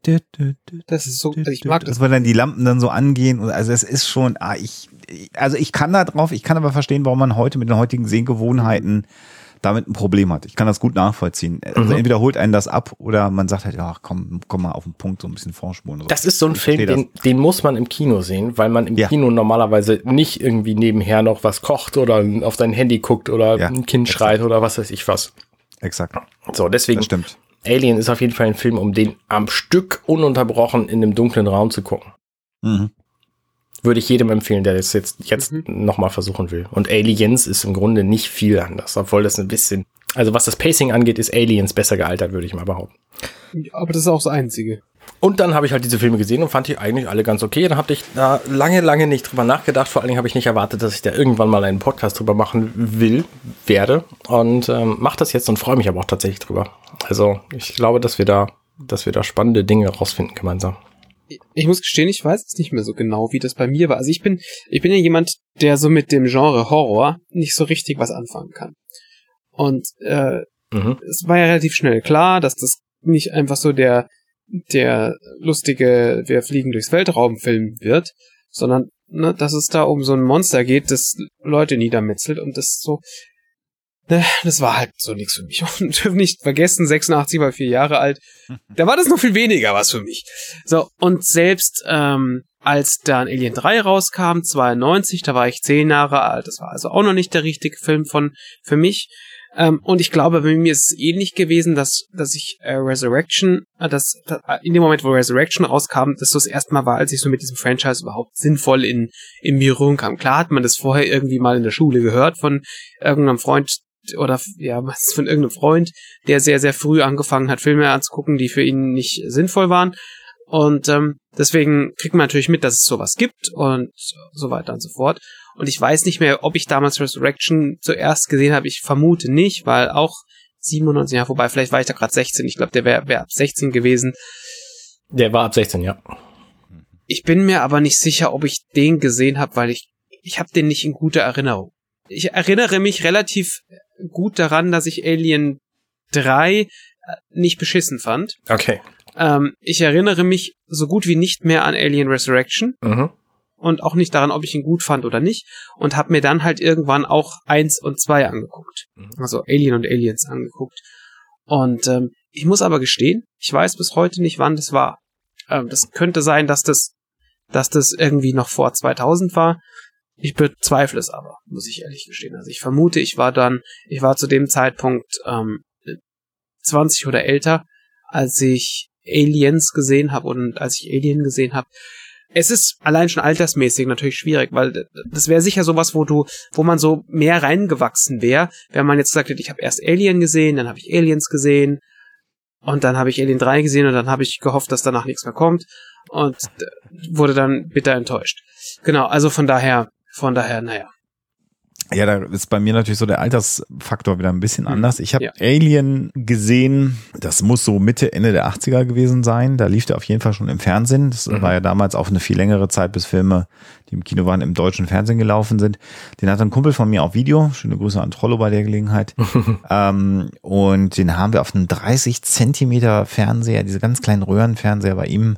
Das ist so, ich mag das. Dass dann die Lampen dann so angehen. Und also es ist schon, ah, ich, also ich kann da drauf, ich kann aber verstehen, warum man heute mit den heutigen Sehgewohnheiten mhm damit ein Problem hat. Ich kann das gut nachvollziehen. Also mhm. entweder holt einen das ab oder man sagt halt, ja, komm, komm mal auf den Punkt, so ein bisschen vorspulen. So. Das ist so ein ich Film, den, den, muss man im Kino sehen, weil man im ja. Kino normalerweise nicht irgendwie nebenher noch was kocht oder auf sein Handy guckt oder ja, ein Kind exakt. schreit oder was weiß ich was. Exakt. So, deswegen. Das stimmt. Alien ist auf jeden Fall ein Film, um den am Stück ununterbrochen in einem dunklen Raum zu gucken. Mhm würde ich jedem empfehlen, der das jetzt, jetzt mhm. nochmal versuchen will. Und Aliens ist im Grunde nicht viel anders, obwohl das ein bisschen, also was das Pacing angeht, ist Aliens besser gealtert, würde ich mal behaupten. Aber das ist auch das Einzige. Und dann habe ich halt diese Filme gesehen und fand die eigentlich alle ganz okay. Dann habe ich da lange, lange nicht drüber nachgedacht. Vor allen Dingen habe ich nicht erwartet, dass ich da irgendwann mal einen Podcast drüber machen will, werde. Und ähm, mache das jetzt und freue mich aber auch tatsächlich drüber. Also ich glaube, dass wir da, dass wir da spannende Dinge rausfinden gemeinsam ich muss gestehen, ich weiß jetzt nicht mehr so genau, wie das bei mir war. Also ich bin, ich bin ja jemand, der so mit dem Genre Horror nicht so richtig was anfangen kann. Und äh, mhm. es war ja relativ schnell klar, dass das nicht einfach so der der lustige Wir fliegen durchs Weltraum-Film wird, sondern ne, dass es da um so ein Monster geht, das Leute niedermetzelt und das so das war halt so nichts für mich. *laughs* Und dürfen nicht vergessen, 86 war vier Jahre alt. Da war das noch viel weniger was für mich. So, und selbst ähm, als dann Alien 3 rauskam, 92, da war ich zehn Jahre alt. Das war also auch noch nicht der richtige Film von für mich. Ähm, und ich glaube, bei mir ist es ähnlich gewesen, dass, dass ich äh, Resurrection, äh, dass, dass in dem Moment, wo Resurrection rauskam, dass das erste Mal war, als ich so mit diesem Franchise überhaupt sinnvoll in, in Berührung kam. Klar hat man das vorher irgendwie mal in der Schule gehört von irgendeinem Freund, oder ja, *laughs* meistens von irgendeinem Freund, der sehr, sehr früh angefangen hat, Filme anzugucken, die für ihn nicht sinnvoll waren. Und ähm, deswegen kriegt man natürlich mit, dass es sowas gibt und so weiter und so fort. Und ich weiß nicht mehr, ob ich damals Resurrection zuerst gesehen habe. Ich vermute nicht, weil auch 97 Jahre vorbei, vielleicht war ich da gerade 16. Ich glaube, der wäre wär ab 16 gewesen. Der war ab 16, ja. Ich bin mir aber nicht sicher, ob ich den gesehen habe, weil ich ich habe den nicht in guter Erinnerung. Ich erinnere mich relativ gut daran, dass ich Alien 3 äh, nicht beschissen fand. Okay. Ähm, ich erinnere mich so gut wie nicht mehr an Alien Resurrection. Mhm. Und auch nicht daran, ob ich ihn gut fand oder nicht. Und habe mir dann halt irgendwann auch eins und zwei angeguckt. Mhm. Also Alien und Aliens angeguckt. Und ähm, ich muss aber gestehen, ich weiß bis heute nicht, wann das war. Ähm, das könnte sein, dass das, dass das irgendwie noch vor 2000 war. Ich bezweifle es aber, muss ich ehrlich gestehen. Also ich vermute, ich war dann, ich war zu dem Zeitpunkt ähm, 20 oder älter, als ich Aliens gesehen habe und als ich Alien gesehen habe. Es ist allein schon altersmäßig natürlich schwierig, weil das wäre sicher sowas, wo du, wo man so mehr reingewachsen wäre, wenn man jetzt sagt, ich habe erst Alien gesehen, dann habe ich Aliens gesehen und dann habe ich Alien 3 gesehen und dann habe ich gehofft, dass danach nichts mehr kommt und wurde dann bitter enttäuscht. Genau, also von daher von daher, naja. Ja, da ist bei mir natürlich so der Altersfaktor wieder ein bisschen hm. anders. Ich habe ja. Alien gesehen, das muss so Mitte, Ende der 80er gewesen sein. Da lief der auf jeden Fall schon im Fernsehen. Das mhm. war ja damals auch eine viel längere Zeit, bis Filme, die im Kino waren, im deutschen Fernsehen gelaufen sind. Den hat ein Kumpel von mir auf Video. Schöne Grüße an Trollo bei der Gelegenheit. *laughs* ähm, und den haben wir auf einem 30 Zentimeter Fernseher, diese ganz kleinen Röhrenfernseher bei ihm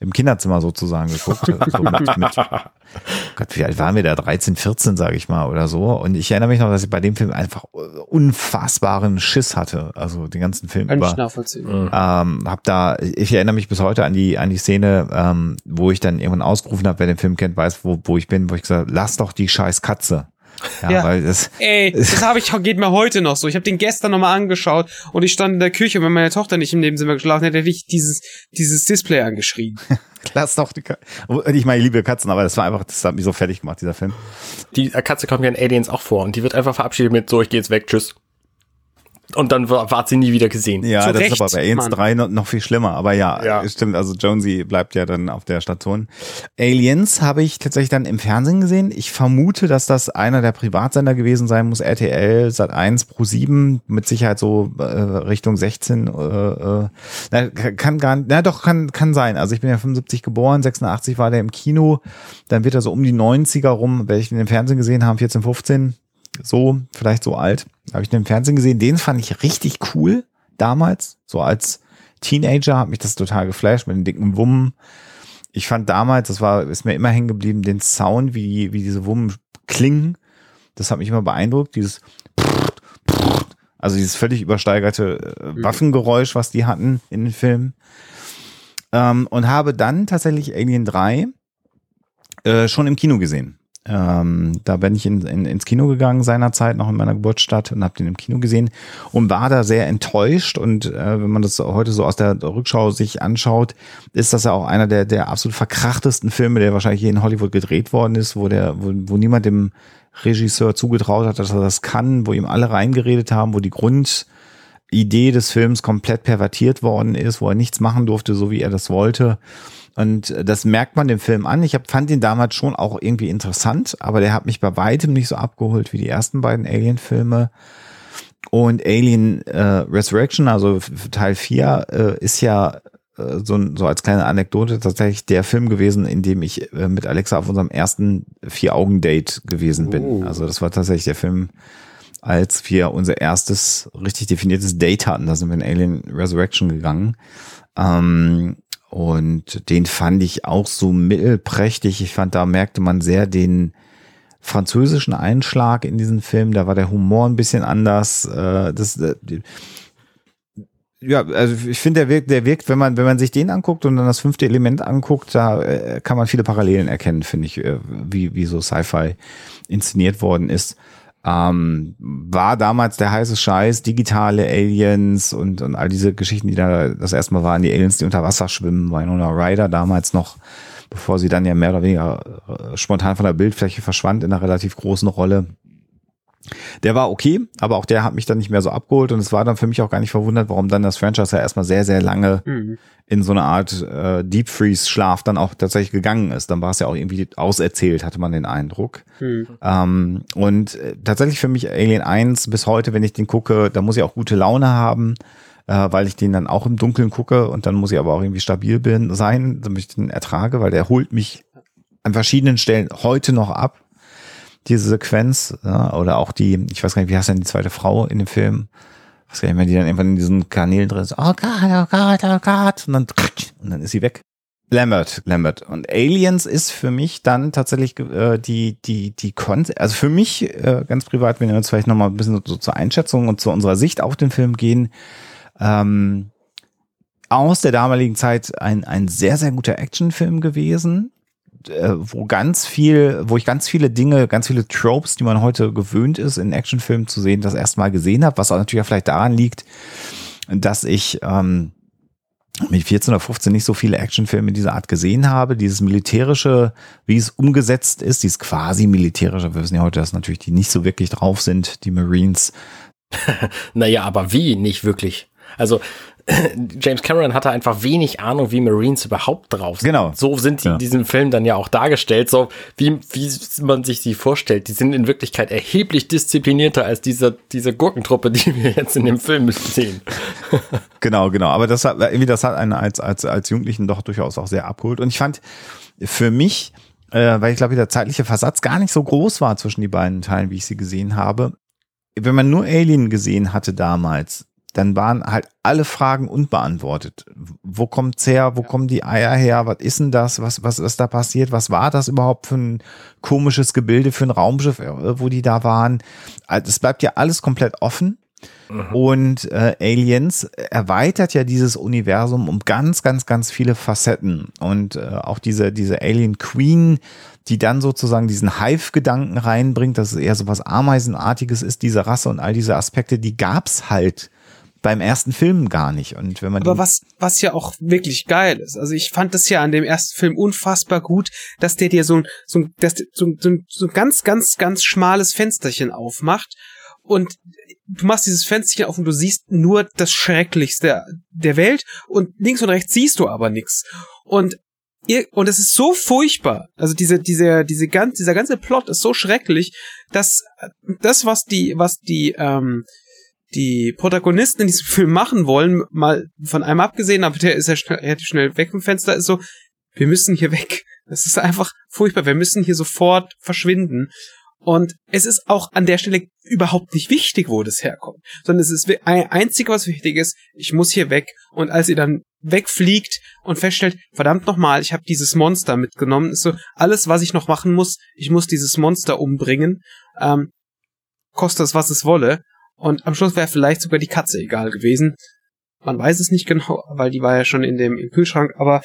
im Kinderzimmer sozusagen geguckt. *laughs* so mit, mit, Gott, wie alt waren wir da? 13, 14, sage ich mal, oder so. Und ich erinnere mich noch, dass ich bei dem Film einfach unfassbaren Schiss hatte. Also den ganzen Film Kann über. Ich nachvollziehen. Ähm, hab da, ich erinnere mich bis heute an die, an die Szene, ähm, wo ich dann irgendwann ausgerufen habe, wer den Film kennt, weiß, wo, wo ich bin, wo ich gesagt habe, lass doch die scheiß Katze. Ja, ja, weil *laughs* das. Ey, das habe ich geht mir heute noch so. Ich habe den gestern nochmal angeschaut und ich stand in der Küche, wenn meine Tochter nicht im Nebenzimmer geschlafen hätte, hätte ich dieses dieses Display angeschrien. *laughs* Lass doch die Katze. Ich meine, ich liebe Katzen, aber das war einfach, das hat mich so fertig gemacht, dieser Film. Die Katze kommt ja in Aliens auch vor und die wird einfach verabschiedet mit so, ich gehe jetzt weg, tschüss. Und dann war, war sie nie wieder gesehen. Ja, Zu das Recht, ist aber bei Aliens Mann. 3 noch, noch viel schlimmer. Aber ja, Ja. stimmt. Also Jonesy bleibt ja dann auf der Station. Aliens habe ich tatsächlich dann im Fernsehen gesehen. Ich vermute, dass das einer der Privatsender gewesen sein muss. RTL, Sat1, Pro7, mit Sicherheit so äh, Richtung 16. Äh, äh, na, kann gar nicht, na doch, kann, kann sein. Also ich bin ja 75 geboren, 86 war der im Kino. Dann wird er so um die 90er rum, werde ich den im Fernsehen gesehen haben, 14, 15 so, vielleicht so alt. Habe ich den im Fernsehen gesehen. Den fand ich richtig cool damals. So als Teenager hat mich das total geflasht mit den dicken Wummen. Ich fand damals, das war, ist mir immer hängen geblieben, den Sound, wie, wie diese Wummen klingen. Das hat mich immer beeindruckt. Dieses, also dieses völlig übersteigerte äh, Waffengeräusch, was die hatten in den Filmen. Ähm, und habe dann tatsächlich Alien 3 äh, schon im Kino gesehen. Ähm, da bin ich in, in, ins Kino gegangen seinerzeit, noch in meiner Geburtsstadt und habe den im Kino gesehen und war da sehr enttäuscht. Und äh, wenn man das heute so aus der Rückschau sich anschaut, ist das ja auch einer der, der absolut verkrachtesten Filme, der wahrscheinlich hier in Hollywood gedreht worden ist, wo der, wo, wo niemand dem Regisseur zugetraut hat, dass er das kann, wo ihm alle reingeredet haben, wo die Grundidee des Films komplett pervertiert worden ist, wo er nichts machen durfte, so wie er das wollte. Und das merkt man dem Film an. Ich hab, fand ihn damals schon auch irgendwie interessant, aber der hat mich bei weitem nicht so abgeholt wie die ersten beiden Alien-Filme. Und Alien äh, Resurrection, also Teil 4, äh, ist ja äh, so, so als kleine Anekdote tatsächlich der Film gewesen, in dem ich äh, mit Alexa auf unserem ersten Vier-Augen-Date gewesen bin. Oh. Also das war tatsächlich der Film, als wir unser erstes richtig definiertes Date hatten. Da sind wir in Alien Resurrection gegangen. Ähm, und den fand ich auch so mittelprächtig. Ich fand, da merkte man sehr den französischen Einschlag in diesen Film. Da war der Humor ein bisschen anders. Äh, das, äh, ja, also ich finde, der wirkt, der wirkt, wenn man, wenn man sich den anguckt und dann das fünfte Element anguckt, da äh, kann man viele Parallelen erkennen, finde ich, wie, wie so Sci-Fi inszeniert worden ist. Ähm, war damals der heiße Scheiß, digitale Aliens und, und all diese Geschichten, die da das erste Mal waren, die Aliens, die unter Wasser schwimmen, Winona Ryder damals noch, bevor sie dann ja mehr oder weniger äh, spontan von der Bildfläche verschwand in einer relativ großen Rolle. Der war okay, aber auch der hat mich dann nicht mehr so abgeholt und es war dann für mich auch gar nicht verwundert, warum dann das Franchise ja erstmal sehr, sehr lange Mhm. in so eine Art äh, Deep Freeze Schlaf dann auch tatsächlich gegangen ist. Dann war es ja auch irgendwie auserzählt, hatte man den Eindruck. Mhm. Ähm, und äh, tatsächlich für mich Alien 1 bis heute, wenn ich den gucke, da muss ich auch gute Laune haben, äh, weil ich den dann auch im Dunkeln gucke und dann muss ich aber auch irgendwie stabil bin, sein, damit ich den ertrage, weil der holt mich an verschiedenen Stellen heute noch ab. Diese Sequenz, ja, oder auch die, ich weiß gar nicht, wie heißt denn die zweite Frau in dem Film? Ich weiß gar nicht mehr, die dann irgendwann in diesen Kanälen drin ist, oh Gott, oh Gott, oh Gott, und dann, und dann ist sie weg. Lambert, Lambert. Und Aliens ist für mich dann tatsächlich äh, die, die, die Kon also für mich äh, ganz privat, wenn wir jetzt vielleicht nochmal ein bisschen so zur Einschätzung und zu unserer Sicht auf den Film gehen, ähm, aus der damaligen Zeit ein, ein sehr, sehr guter Actionfilm gewesen, äh, wo ganz viel, wo ich ganz viele Dinge, ganz viele Tropes, die man heute gewöhnt ist, in Actionfilmen zu sehen, das erste Mal gesehen habe, was auch natürlich vielleicht daran liegt, dass ich ähm, mit 14 oder 15 nicht so viele Actionfilme dieser Art gesehen habe. Dieses militärische, wie es umgesetzt ist, dieses quasi militärische, wir wissen ja heute, dass natürlich die nicht so wirklich drauf sind, die Marines. *laughs* Naja, aber wie? Nicht wirklich. Also, James Cameron hatte einfach wenig Ahnung, wie Marines überhaupt drauf sind. Genau. So sind die Ja. in diesem Film dann ja auch dargestellt, so wie, wie man sich die vorstellt. Die sind in Wirklichkeit erheblich disziplinierter als diese, diese Gurkentruppe, die wir jetzt in dem Film sehen. *laughs* Genau, genau. Aber das hat irgendwie, das hat einen als, als, als Jugendlichen doch durchaus auch sehr abgeholt. Und ich fand für mich, äh, weil ich glaube, der zeitliche Versatz gar nicht so groß war zwischen die beiden Teilen, wie ich sie gesehen habe. Wenn man nur Alien gesehen hatte damals, dann waren halt alle Fragen unbeantwortet. Wo kommt's her? Wo kommen die Eier her? Was ist denn das? Was, was ist da passiert? Was war das überhaupt für ein komisches Gebilde, für ein Raumschiff, äh, wo die da waren? Also, Es bleibt ja alles komplett offen. Und äh, Aliens erweitert ja dieses Universum um ganz, ganz, ganz viele Facetten. Und äh, auch diese, diese Alien Queen, die dann sozusagen diesen Hive-Gedanken reinbringt, dass es eher so was Ameisenartiges ist, diese Rasse und all diese Aspekte, die gab's halt beim ersten Film gar nicht. Und wenn man Aber was, was ja auch wirklich geil ist. Also ich fand das ja an dem ersten Film unfassbar gut, dass der dir so ein, so ein, so, ein- so, ein- so ein ganz, ganz, ganz schmales Fensterchen aufmacht und du machst dieses Fensterchen auf und du siehst nur das Schrecklichste der Welt und links und rechts siehst du aber nichts. Und ihr, und es ist so furchtbar. Also diese, diese, diese ganz, dieser ganze Plot ist so schrecklich, dass das, was die, was die, ähm, die Protagonisten in diesem *laughs* Film machen wollen, mal von einem abgesehen, aber der ist ja schnell, relativ schnell weg vom Fenster, ist so, wir müssen hier weg. Das ist einfach furchtbar. Wir müssen hier sofort verschwinden. Und es ist auch an der Stelle überhaupt nicht wichtig, wo das herkommt, sondern es ist ein einzig, was wichtig ist, ich muss hier weg. Und als sie dann wegfliegt und feststellt, verdammt nochmal, ich habe dieses Monster mitgenommen, ist so, alles, was ich noch machen muss, ich muss dieses Monster umbringen, ähm, kostet es, was es wolle. Und am Schluss wäre vielleicht sogar die Katze egal gewesen. Man weiß es nicht genau, weil die war ja schon in dem im Kühlschrank, aber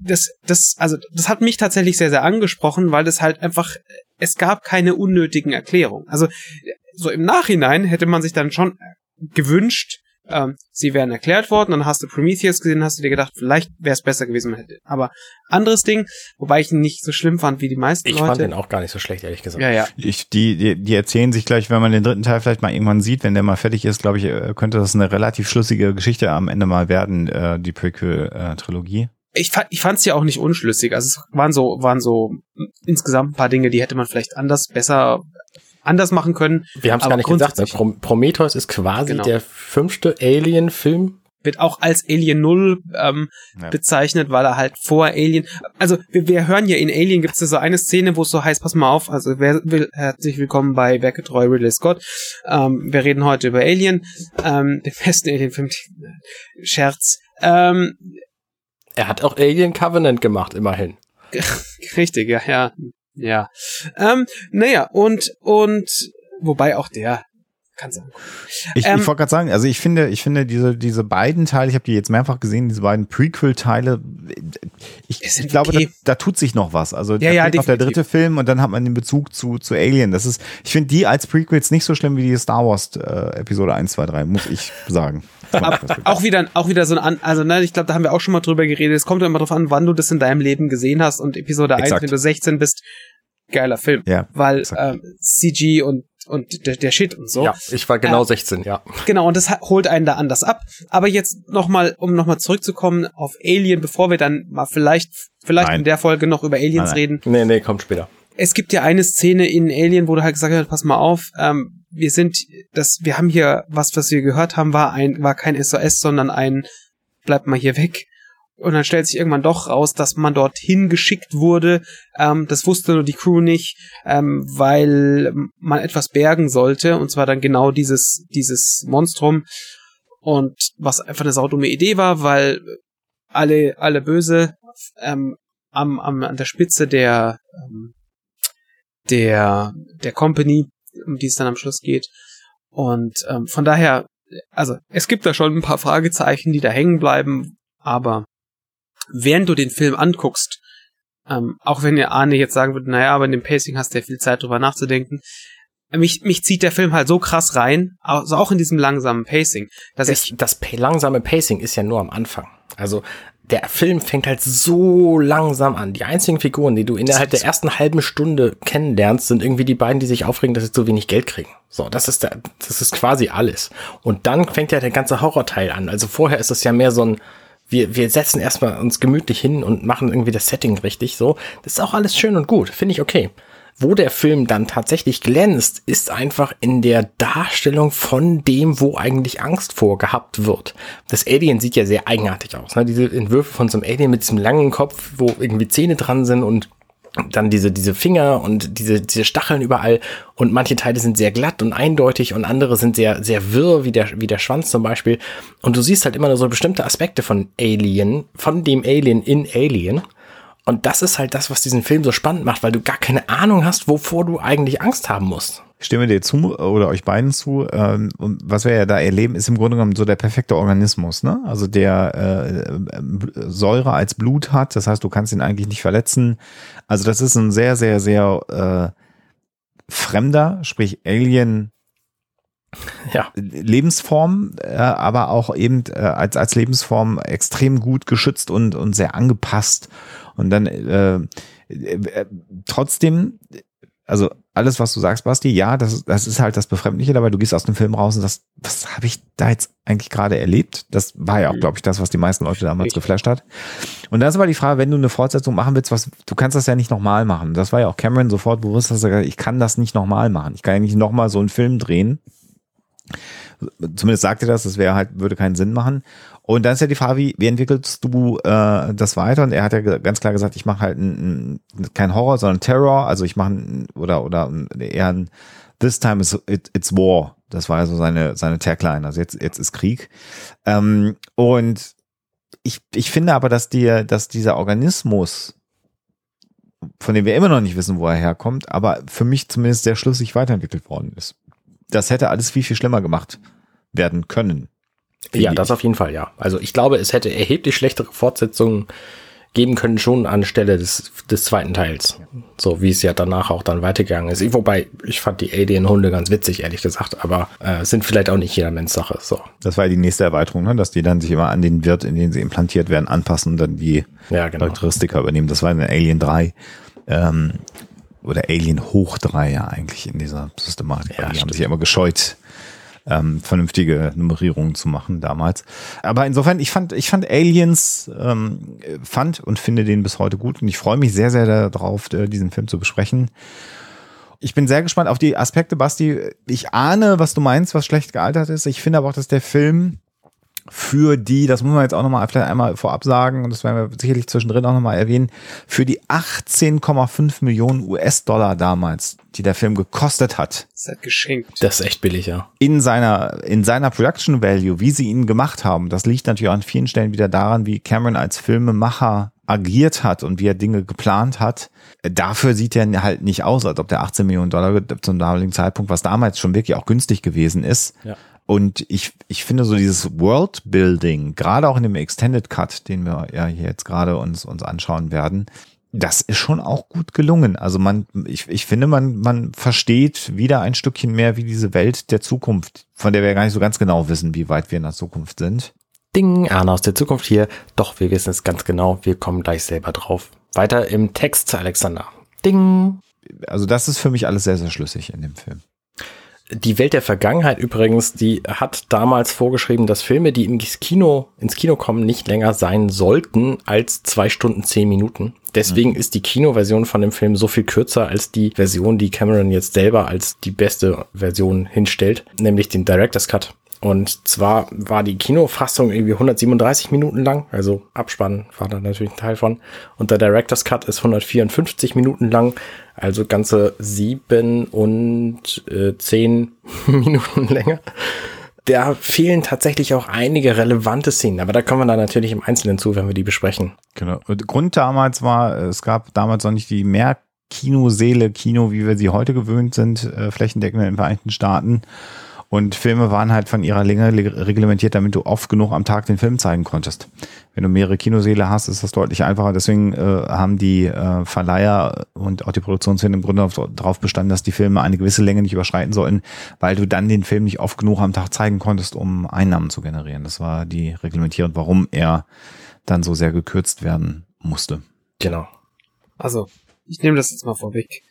das, das, also, das hat mich tatsächlich sehr, sehr angesprochen, weil das halt einfach, es gab keine unnötigen Erklärungen. Also, so im Nachhinein hätte man sich dann schon gewünscht, ähm, sie wären erklärt worden, dann hast du Prometheus gesehen, hast du dir gedacht, vielleicht wäre es besser gewesen, man hätte. Aber anderes Ding, wobei ich ihn nicht so schlimm fand wie die meisten ich Leute. Ich fand den auch gar nicht so schlecht, ehrlich gesagt. Ja, ja. Ich, die, die, die erzählen sich gleich, wenn man den dritten Teil vielleicht mal irgendwann sieht, wenn der mal fertig ist, glaube ich, äh, könnte das eine relativ schlüssige Geschichte am Ende mal werden, äh, die Prequel-Trilogie ich fand ich fand's ja auch nicht unschlüssig. Also es waren so waren so insgesamt ein paar Dinge, die hätte man vielleicht anders besser anders machen können. Wir haben es gar nicht gesagt. Ne? Prometheus ist quasi genau. der fünfte Alien-Film. Wird auch als Alien Null ähm, ja. bezeichnet, weil er halt vor Alien. Also wir, wir hören ja in Alien gibt es so eine Szene, wo es so heißt, pass mal auf. Also wer will, herzlich willkommen bei Werketreu Ridley Scott. Ähm, wir reden heute über Alien, ähm, den besten Alien-Film. *laughs* Scherz. Ähm, er hat auch Alien Covenant gemacht, immerhin. *laughs* Richtig, ja, ja. Ja. Ähm, naja, und, und, wobei auch der kann sein. Ich, ähm, ich wollte gerade sagen, also ich finde, ich finde diese, diese beiden Teile, ich habe die jetzt mehrfach gesehen, diese beiden Prequel-Teile, ich, ich glaube, okay. da, da, tut sich noch was. Also ja, ja, noch der dritte Film und dann hat man den Bezug zu, zu Alien. Das ist, ich finde die als Prequels nicht so schlimm wie die Star Wars äh, Episode 1, 2, 3, muss ich sagen. *laughs* auch wieder, auch wieder so ein, also ne, ich glaube, da haben wir auch schon mal drüber geredet. Es kommt immer drauf an, wann du das in deinem Leben gesehen hast und Episode Exakt. 1, wenn du 16 bist, geiler Film. Ja, weil ähm, CG und und der, der Shit und so. Ja, ich war genau äh, 16, ja. Genau, und das holt einen da anders ab. Aber jetzt nochmal, um nochmal zurückzukommen auf Alien, bevor wir dann mal vielleicht, vielleicht nein. in der Folge noch über Aliens nein, nein. reden. Nee, nee, kommt später. Es gibt ja eine Szene in Alien, wo du halt gesagt hast, pass mal auf, ähm, wir sind, das, wir haben hier, was, was wir gehört haben, war ein, war kein SOS, sondern ein, bleibt mal hier weg. Und dann stellt sich irgendwann doch raus, dass man dorthin geschickt wurde. Ähm, das wusste nur die Crew nicht, ähm, weil man etwas bergen sollte. Und zwar dann genau dieses, dieses Monstrum. Und was einfach eine saudumme Idee war, weil alle, alle böse ähm, am, am, an der Spitze der, ähm, der, der Company, um die es dann am Schluss geht. Und ähm, von daher, also es gibt da schon ein paar Fragezeichen, die da hängen bleiben, aber während du den Film anguckst, ähm, auch wenn der Arne jetzt sagen würde, naja, aber in dem Pacing hast du ja viel Zeit drüber nachzudenken, mich, mich zieht der Film halt so krass rein, also auch in diesem langsamen Pacing, dass das, ich. Das langsame Pacing ist ja nur am Anfang. Also der Film fängt halt so langsam an. Die einzigen Figuren, die du innerhalb der ersten halben Stunde kennenlernst, sind irgendwie die beiden, die sich aufregen, dass sie zu wenig Geld kriegen. So, das ist der, das ist quasi alles. Und dann fängt ja der ganze Horrorteil an. Also vorher ist es ja mehr so ein, wir, wir setzen erstmal uns gemütlich hin und machen irgendwie das Setting richtig so. Das ist auch alles schön und gut, finde ich okay. Wo der Film dann tatsächlich glänzt, ist einfach in der Darstellung von dem, wo eigentlich Angst vorgehabt wird. Das Alien sieht ja sehr eigenartig aus. Ne? Diese Entwürfe von so einem Alien mit diesem langen Kopf, wo irgendwie Zähne dran sind und dann diese, diese Finger und diese, diese Stacheln überall und manche Teile sind sehr glatt und eindeutig und andere sind sehr, sehr wirr, wie der, wie der Schwanz zum Beispiel. Und du siehst halt immer nur so bestimmte Aspekte von Alien, von dem Alien in Alien. Und das ist halt das, was diesen Film so spannend macht, weil du gar keine Ahnung hast, wovor du eigentlich Angst haben musst. Stimme dir zu oder euch beiden zu. Ähm, und was wir ja da erleben, ist im Grunde genommen so der perfekte Organismus, ne? Also der äh, Säure als Blut hat, das heißt, du kannst ihn eigentlich nicht verletzen. Also das ist ein sehr, sehr, sehr äh, fremder, sprich Alien ja. Lebensform, äh, aber auch eben äh, als, als Lebensform extrem gut geschützt und, und sehr angepasst. Und dann äh, äh, trotzdem also alles, was du sagst, Basti, ja, das, das ist halt das Befremdliche dabei. Du gehst aus dem Film raus und sagst, was habe ich da jetzt eigentlich gerade erlebt? Das war ja auch, glaube ich, das, was die meisten Leute damals geflasht hat. Und da ist aber die Frage, wenn du eine Fortsetzung machen willst, was, du kannst das ja nicht nochmal machen. Das war ja auch Cameron sofort bewusst, dass er gesagt ich kann das nicht nochmal machen. Ich kann ja nicht nochmal so einen Film drehen. Zumindest sagte er das, das wäre halt, würde keinen Sinn machen. Und dann ist ja die Frage, wie, wie entwickelst du äh, das weiter? Und er hat ja ganz klar gesagt, ich mache halt ein, ein, kein Horror, sondern Terror. Also ich mache oder oder eher ein This time is it, it's war. Das war ja so seine seine Tagline. Also jetzt jetzt ist Krieg. Ähm, und ich ich finde aber, dass dir dass dieser Organismus von dem wir immer noch nicht wissen, wo er herkommt, aber für mich zumindest sehr schlüssig weiterentwickelt worden ist. Das hätte alles viel viel schlimmer gemacht werden können. Ja, das auf jeden Fall, ja. Also ich glaube, es hätte erheblich schlechtere Fortsetzungen geben können, schon anstelle des, des zweiten Teils. So wie es ja danach auch dann weitergegangen ist. Wobei, ich fand die Alien-Hunde ganz witzig, ehrlich gesagt, aber äh, sind vielleicht auch nicht jedermanns Sache. So. Das war ja die nächste Erweiterung, ne? dass die dann sich immer an den Wirt, in den sie implantiert werden, anpassen und dann die ja, genau. Charakteristika übernehmen. Das war in Alien 3. Ähm, oder Alien hoch 3 ja eigentlich in dieser Systematik. Ja, die stimmt. haben sich ja immer gescheut, ähm, vernünftige Nummerierungen zu machen damals. Aber insofern, ich fand, ich fand Aliens, ähm, fand und finde den bis heute gut und ich freue mich sehr, sehr darauf, äh, diesen Film zu besprechen. Ich bin sehr gespannt auf die Aspekte, Basti. Ich ahne, was du meinst, was schlecht gealtert ist. Ich finde aber auch, dass der Film für die, das muss man jetzt auch nochmal vielleicht einmal vorab sagen, und das werden wir sicherlich zwischendrin auch nochmal erwähnen, für die 18,5 Millionen US-Dollar damals, die der Film gekostet hat. Das ist halt geschenkt. Das ist echt billig, ja. In seiner, in seiner Production Value, wie sie ihn gemacht haben, das liegt natürlich an vielen Stellen wieder daran, wie Cameron als Filmemacher agiert hat und wie er Dinge geplant hat, dafür sieht er halt nicht aus, als ob der 18 Millionen Dollar zum damaligen Zeitpunkt, was damals schon wirklich auch günstig gewesen ist, ja. Und ich, ich finde so dieses Worldbuilding, gerade auch in dem Extended Cut, den wir ja hier jetzt gerade uns, uns anschauen werden, das ist schon auch gut gelungen. Also man, ich, ich finde, man, man versteht wieder ein Stückchen mehr, wie diese Welt der Zukunft, von der wir gar nicht so ganz genau wissen, wie weit wir in der Zukunft sind. Ding, Arne aus der Zukunft hier. Doch, wir wissen es ganz genau. Wir kommen gleich selber drauf. Weiter im Text, Alexander. Ding. Also das ist für mich alles sehr, sehr schlüssig in dem Film. Die Welt der Vergangenheit übrigens, die hat damals vorgeschrieben, dass Filme, die ins Kino, ins Kino kommen, nicht länger sein sollten als zwei Stunden zehn Minuten. Deswegen mhm. ist die Kinoversion von dem Film so viel kürzer als die Version, die Cameron jetzt selber als die beste Version hinstellt, nämlich den Director's Cut. Und zwar war die Kinofassung irgendwie 137 Minuten lang, also Abspann war da natürlich ein Teil von. Und der Director's Cut ist 154 Minuten lang, also ganze sieben und äh, zehn *laughs* Minuten länger. Da fehlen tatsächlich auch einige relevante Szenen, aber da kommen wir dann natürlich im Einzelnen zu, wenn wir die besprechen. Genau. Und Grund damals war, es gab damals noch nicht die mehr Kinoseele, Kino, wie wir sie heute gewöhnt sind, äh, flächendeckend in den Vereinigten Staaten. Und Filme waren halt von ihrer Länge reglementiert, damit du oft genug am Tag den Film zeigen konntest. Wenn du mehrere Kinoseele hast, ist das deutlich einfacher. Deswegen äh, haben die äh, Verleiher und auch die Produktionsfirmen im Grunde darauf bestanden, dass die Filme eine gewisse Länge nicht überschreiten sollten, weil du dann den Film nicht oft genug am Tag zeigen konntest, um Einnahmen zu generieren. Das war die Reglementierung, warum er dann so sehr gekürzt werden musste. Genau. Also, ich nehme das jetzt mal vorweg.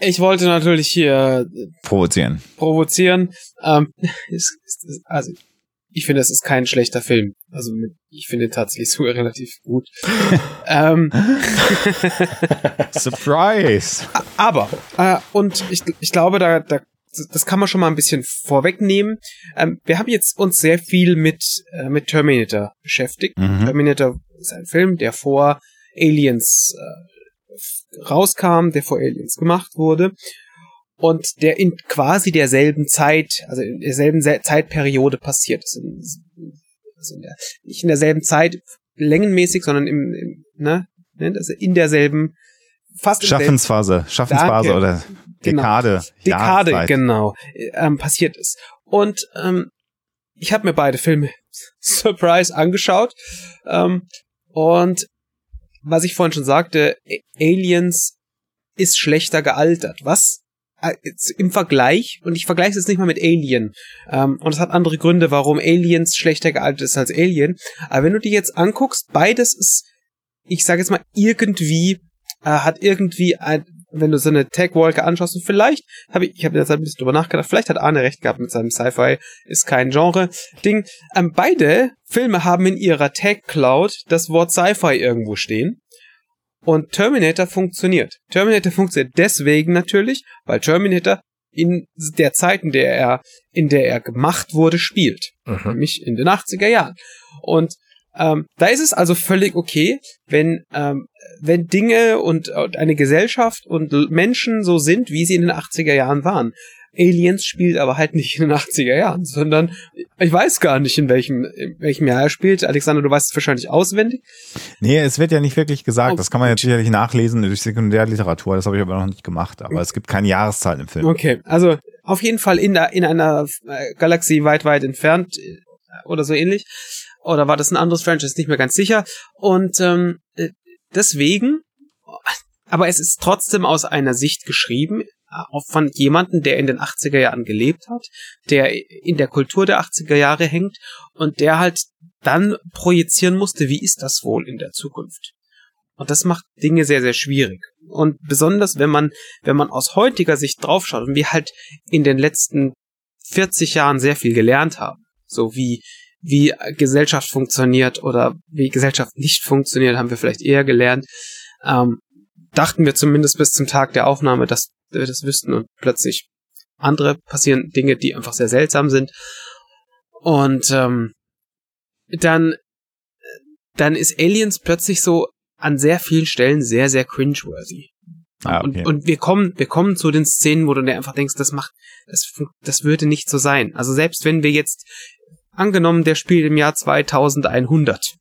Ich wollte natürlich hier äh, provozieren. Provozieren. Ähm, *laughs* also ich finde, es ist kein schlechter Film. Also ich finde tatsächlich sogar *laughs* relativ gut. ähm, *laughs* Surprise. Aber äh, und ich, ich glaube, da, da das kann man schon mal ein bisschen vorwegnehmen. Ähm, wir haben jetzt uns sehr viel mit äh, mit Terminator beschäftigt. Mhm. Terminator ist ein Film, der vor Aliens äh, rauskam, der vor Aliens gemacht wurde und der in quasi derselben Zeit, also in derselben Zeitperiode passiert ist. Also in der, nicht in derselben Zeit längenmäßig, sondern im, im ne, ne also in derselben fast Schaffensphase, Schaffensphase Danke. oder genau. Dekade, genau. Dekade, genau, ähm, passiert ist. Und ähm, ich habe mir beide Filme *laughs* Surprise angeschaut ähm, und was ich vorhin schon sagte, Aliens ist schlechter gealtert. Was? Äh, Im Vergleich, und ich vergleiche es jetzt nicht mal mit Alien, ähm, und es hat andere Gründe, warum Aliens schlechter gealtert ist als Alien, aber wenn du die jetzt anguckst, beides ist, ich sage jetzt mal, irgendwie, äh, hat irgendwie ein, wenn du so eine Tech-Wolke anschaust, und vielleicht habe ich, ich habe jetzt ein bisschen drüber nachgedacht, vielleicht hat Arne recht gehabt mit seinem Sci-Fi, ist kein Genre-Ding. Ähm, beide Filme haben in ihrer Tech-Cloud das Wort Sci-Fi irgendwo stehen. Und Terminator funktioniert. Terminator funktioniert deswegen natürlich, weil Terminator in der Zeit, in der er, in der er gemacht wurde, spielt. Mhm. Nämlich in den 80er Jahren. Und ähm, da ist es also völlig okay, wenn, ähm, wenn Dinge und, und eine Gesellschaft und Menschen so sind, wie sie in den 80er Jahren waren. Aliens spielt aber halt nicht in den 80er Jahren, sondern ich weiß gar nicht, in welchem, in welchem Jahr er spielt. Alexander, du weißt es wahrscheinlich auswendig. Nee, es wird ja nicht wirklich gesagt. Oh. Das kann man jetzt sicherlich nachlesen durch Sekundärliteratur. Das habe ich aber noch nicht gemacht. Aber es gibt keine Jahreszahl im Film. Okay, also auf jeden Fall in, der, in einer äh, Galaxie weit, weit entfernt äh, oder so ähnlich. Oder war das ein anderes Franchise? Nicht mehr ganz sicher. Und ähm, äh, deswegen, aber es ist trotzdem aus einer Sicht geschrieben, von jemandem, der in den 80er Jahren gelebt hat, der in der Kultur der 80er Jahre hängt und der halt dann projizieren musste, wie ist das wohl in der Zukunft? Und das macht Dinge sehr, sehr schwierig. Und besonders, wenn man, wenn man aus heutiger Sicht draufschaut und wir halt in den letzten 40 Jahren sehr viel gelernt haben, so wie, wie Gesellschaft funktioniert oder wie Gesellschaft nicht funktioniert, haben wir vielleicht eher gelernt, ähm, dachten wir zumindest bis zum Tag der Aufnahme, dass wir das wüssten und plötzlich andere passieren Dinge, die einfach sehr seltsam sind. Und ähm, dann, dann ist Aliens plötzlich so an sehr vielen Stellen sehr, sehr cringeworthy. Ah, okay. und, und wir kommen, wir kommen zu den Szenen, wo du dir einfach denkst, das macht, das, das würde nicht so sein. Also selbst wenn wir jetzt, angenommen, der spielt im Jahr 2100,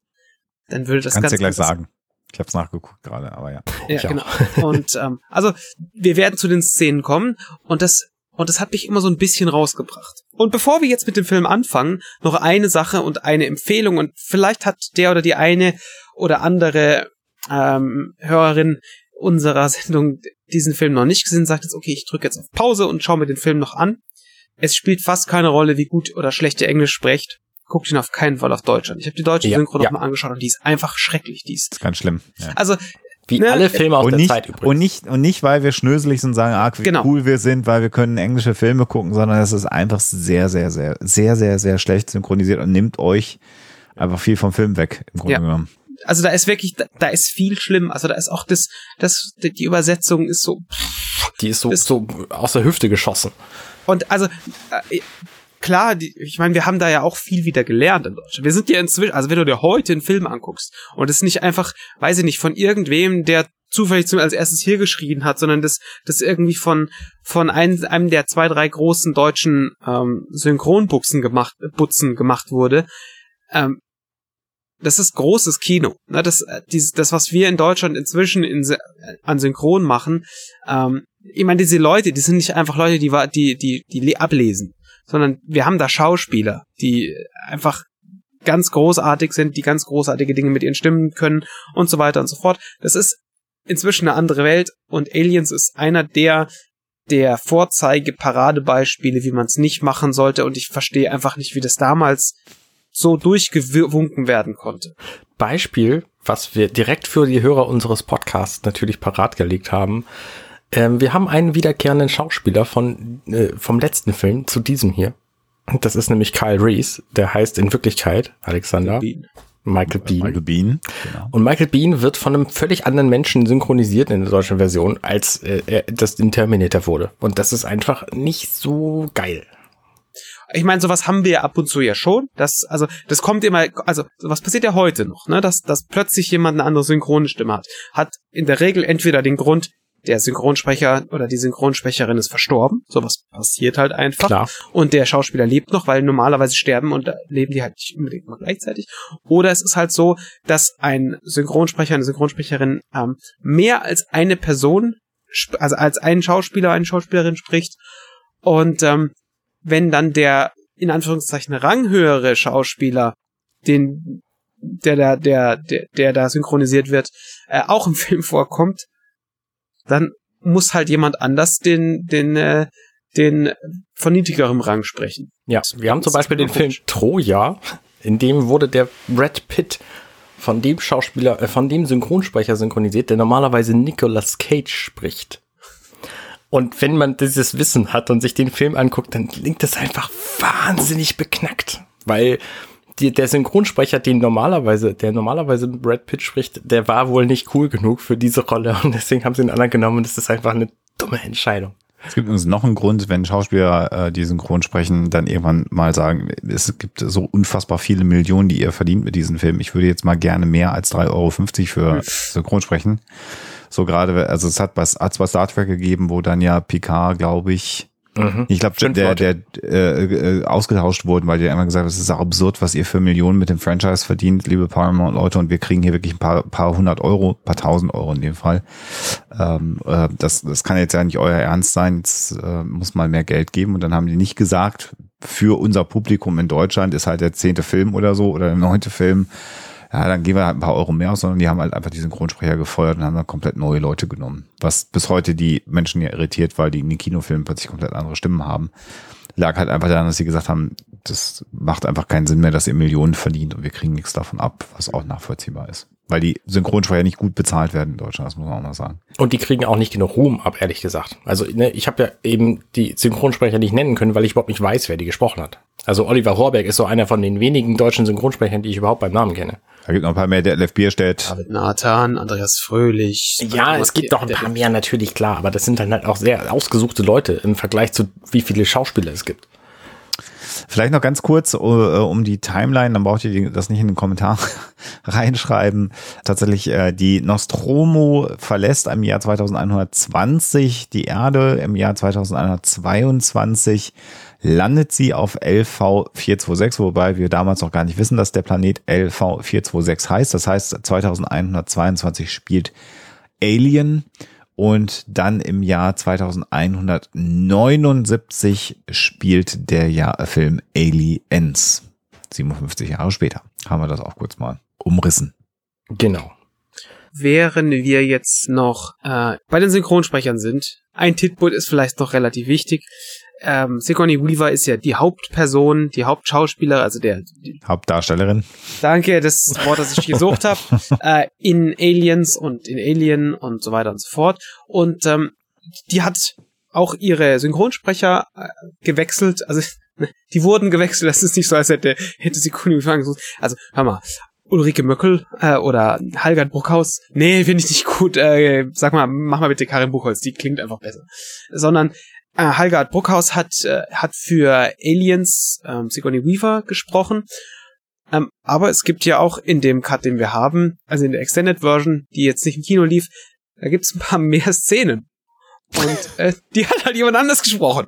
dann würde das Kannst ganz du gleich sagen. Ich habe es nachgeguckt gerade, aber ja. ja, genau. Und ähm, also wir werden zu den Szenen kommen und das und das hat mich immer so ein bisschen rausgebracht. Und bevor wir jetzt mit dem Film anfangen, noch eine Sache und eine Empfehlung und vielleicht hat der oder die eine oder andere ähm, Hörerin unserer Sendung diesen Film noch nicht gesehen, sagt jetzt, okay, ich drücke jetzt auf Pause und schaue mir den Film noch an. Es spielt fast keine Rolle, wie gut oder schlecht ihr Englisch sprecht. Guckt ihn auf keinen Fall auf Deutsch an. Ich habe die deutsche Ja, Synchro ja. noch mal angeschaut und die ist einfach schrecklich. Die ist ist ganz schlimm. Ja. also Wie Ne? alle Filme aus Und der nicht, Zeit übrigens. und nicht, und nicht, weil wir schnöselig sind und sagen, ah, wie Genau. cool wir sind, weil wir können englische Filme gucken, sondern es ist einfach sehr, sehr, sehr, sehr, sehr, sehr schlecht synchronisiert und nimmt euch einfach viel vom Film weg, im Grunde Ja. genommen. also da ist wirklich, da, da ist viel schlimm. Also da ist auch das, das, die Übersetzung ist so. Die ist so, Das- so aus der Hüfte geschossen. Und also äh, klar, die, ich meine, wir haben da ja auch viel wieder gelernt in Deutschland. Wir sind ja inzwischen, also wenn du dir heute einen Film anguckst und es nicht einfach, weiß ich nicht, von irgendwem, der zufällig zum, als erstes hier geschrien hat, sondern das, das irgendwie von von einem, einem der zwei, drei großen deutschen ähm, Synchronbuchsen gemacht, Butzen gemacht wurde, ähm, das ist großes Kino. Ne? Das, äh, dieses, das, was wir in Deutschland inzwischen in, äh, an Synchron machen, ähm, ich meine, diese Leute, die sind nicht einfach Leute, die, die, die, die le- ablesen, sondern wir haben da Schauspieler, die einfach ganz großartig sind, die ganz großartige Dinge mit ihren Stimmen können und so weiter und so fort. Das ist inzwischen eine andere Welt und Aliens ist einer der der Vorzeige-Paradebeispiele, wie man es nicht machen sollte und ich verstehe einfach nicht, wie das damals so durchgewunken werden konnte. Beispiel, was wir direkt für die Hörer unseres Podcasts natürlich parat gelegt haben. Ähm, wir haben einen wiederkehrenden Schauspieler von, äh, vom letzten Film zu diesem hier. Das ist nämlich Kyle Reese. Der heißt in Wirklichkeit Alexander Michael Bean. Michael Bean. Genau. Und Michael Bean wird von einem völlig anderen Menschen synchronisiert in der deutschen Version, als äh, er das in Terminator wurde. Und das ist einfach nicht so geil. Ich meine, sowas haben wir ab und zu ja schon. Das, also, das kommt immer, also, sowas passiert ja heute noch, ne? Dass, dass plötzlich jemand eine andere synchrone Stimme hat. Hat in der Regel entweder den Grund, der Synchronsprecher oder die Synchronsprecherin ist verstorben. Sowas passiert halt einfach. Klar. Und der Schauspieler lebt noch, weil normalerweise sterben und leben die halt nicht unbedingt mal gleichzeitig. Oder es ist halt so, dass ein Synchronsprecher, eine Synchronsprecherin ähm, mehr als eine Person, also als einen Schauspieler, eine Schauspielerin spricht. Und ähm, wenn dann der in Anführungszeichen ranghöhere Schauspieler, den der da der der der da synchronisiert wird, äh, auch im *laughs* Film vorkommt, dann muss halt jemand anders den den äh, den von niedrigerem Rang sprechen. Ja, wir haben zum Beispiel den Film. Troja, in dem wurde der Brad Pitt von dem Schauspieler, äh, von dem Synchronsprecher synchronisiert, der normalerweise Nicolas Cage spricht. Und wenn man dieses Wissen hat und sich den Film anguckt, dann klingt das einfach wahnsinnig beknackt. Weil die, der Synchronsprecher, den normalerweise, der normalerweise Brad Pitt spricht, der war wohl nicht cool genug für diese Rolle und deswegen haben sie einen anderen genommen und das ist einfach eine dumme Entscheidung. Es gibt übrigens noch einen Grund, wenn Schauspieler, äh, die synchron sprechen, dann irgendwann mal sagen, es gibt so unfassbar viele Millionen, die ihr verdient mit diesem Film. Ich würde jetzt mal gerne mehr als 3,50 Euro für Synchronsprechen. So gerade, also es hat bei, hat bei Star Trek gegeben, wo dann ja Picard, glaube ich, Mhm. Ich glaube, der, der äh, äh, ausgetauscht wurden, weil die immer gesagt haben, es ist auch absurd, was ihr für Millionen mit dem Franchise verdient, liebe Paramount-Leute, und wir kriegen hier wirklich ein paar, paar hundert Euro, paar tausend Euro in dem Fall. Ähm, äh, das, das kann jetzt ja nicht euer Ernst sein, jetzt äh, muss mal mehr Geld geben. Und dann haben die nicht gesagt, für unser Publikum in Deutschland ist halt der zehnte Film oder so oder der neunte Film ja, dann gehen wir halt ein paar Euro mehr aus, sondern die haben halt einfach die Synchronsprecher gefeuert und haben dann komplett neue Leute genommen. Was bis heute die Menschen ja irritiert, weil die in den Kinofilmen plötzlich komplett andere Stimmen haben. Lag halt einfach daran, dass sie gesagt haben, das macht einfach keinen Sinn mehr, dass ihr Millionen verdient und wir kriegen nichts davon ab, was auch nachvollziehbar ist. Weil die Synchronsprecher nicht gut bezahlt werden in Deutschland, das muss man auch mal sagen. Und die kriegen auch nicht genug Ruhm ab, ehrlich gesagt. Also ne, ich habe ja eben die Synchronsprecher nicht nennen können, weil ich überhaupt nicht weiß, wer die gesprochen hat. Also Oliver Horberg ist so einer von den wenigen deutschen Synchronsprechern, die ich überhaupt beim Namen kenne. Da gibt noch ein paar mehr, der LF Bierstedt. David Nathan, Andreas Fröhlich. Ja, es gibt noch ein paar mehr, natürlich, klar. Aber das sind dann halt auch sehr ausgesuchte Leute im Vergleich zu wie viele Schauspieler es gibt. Vielleicht noch ganz kurz uh, um die Timeline, dann braucht ihr das nicht in den Kommentar *laughs* reinschreiben. Tatsächlich, äh, die Nostromo verlässt im Jahr 2120 die Erde, im Jahr 2122 landet sie auf LV426, wobei wir damals noch gar nicht wissen, dass der Planet LV426 heißt. Das heißt, 2122 spielt Alien und dann im Jahr 2179 spielt der Jahr Film Aliens. 57 Jahre später haben wir das auch kurz mal umrissen. Genau. Während wir jetzt noch äh, bei den Synchronsprechern sind, ein Titbut ist vielleicht noch relativ wichtig ähm, Sigourney Weaver ist ja die Hauptperson, die Hauptschauspieler, also der die, Hauptdarstellerin. Danke, das Wort, das ich gesucht habe, *laughs* äh, in Aliens und in Alien und so weiter und so fort. Und ähm, die hat auch ihre Synchronsprecher äh, gewechselt, also *laughs* die wurden gewechselt. Das ist nicht so, als hätte hätte Sigourney Weaver gesucht. Also hör mal, Ulrike Möckel äh, oder Halgard Bruckhaus. Nee, finde ich nicht gut. Äh, sag mal, mach mal bitte Karin Buchholz, die klingt einfach besser. Sondern äh, Halgard Bruckhaus hat, äh, hat für Aliens ähm, Sigourney Weaver gesprochen. Ähm, aber es gibt ja auch in dem Cut, den wir haben, also in der Extended Version, die jetzt nicht im Kino lief, da gibt's ein paar mehr Szenen. Und äh, die hat halt jemand anders gesprochen.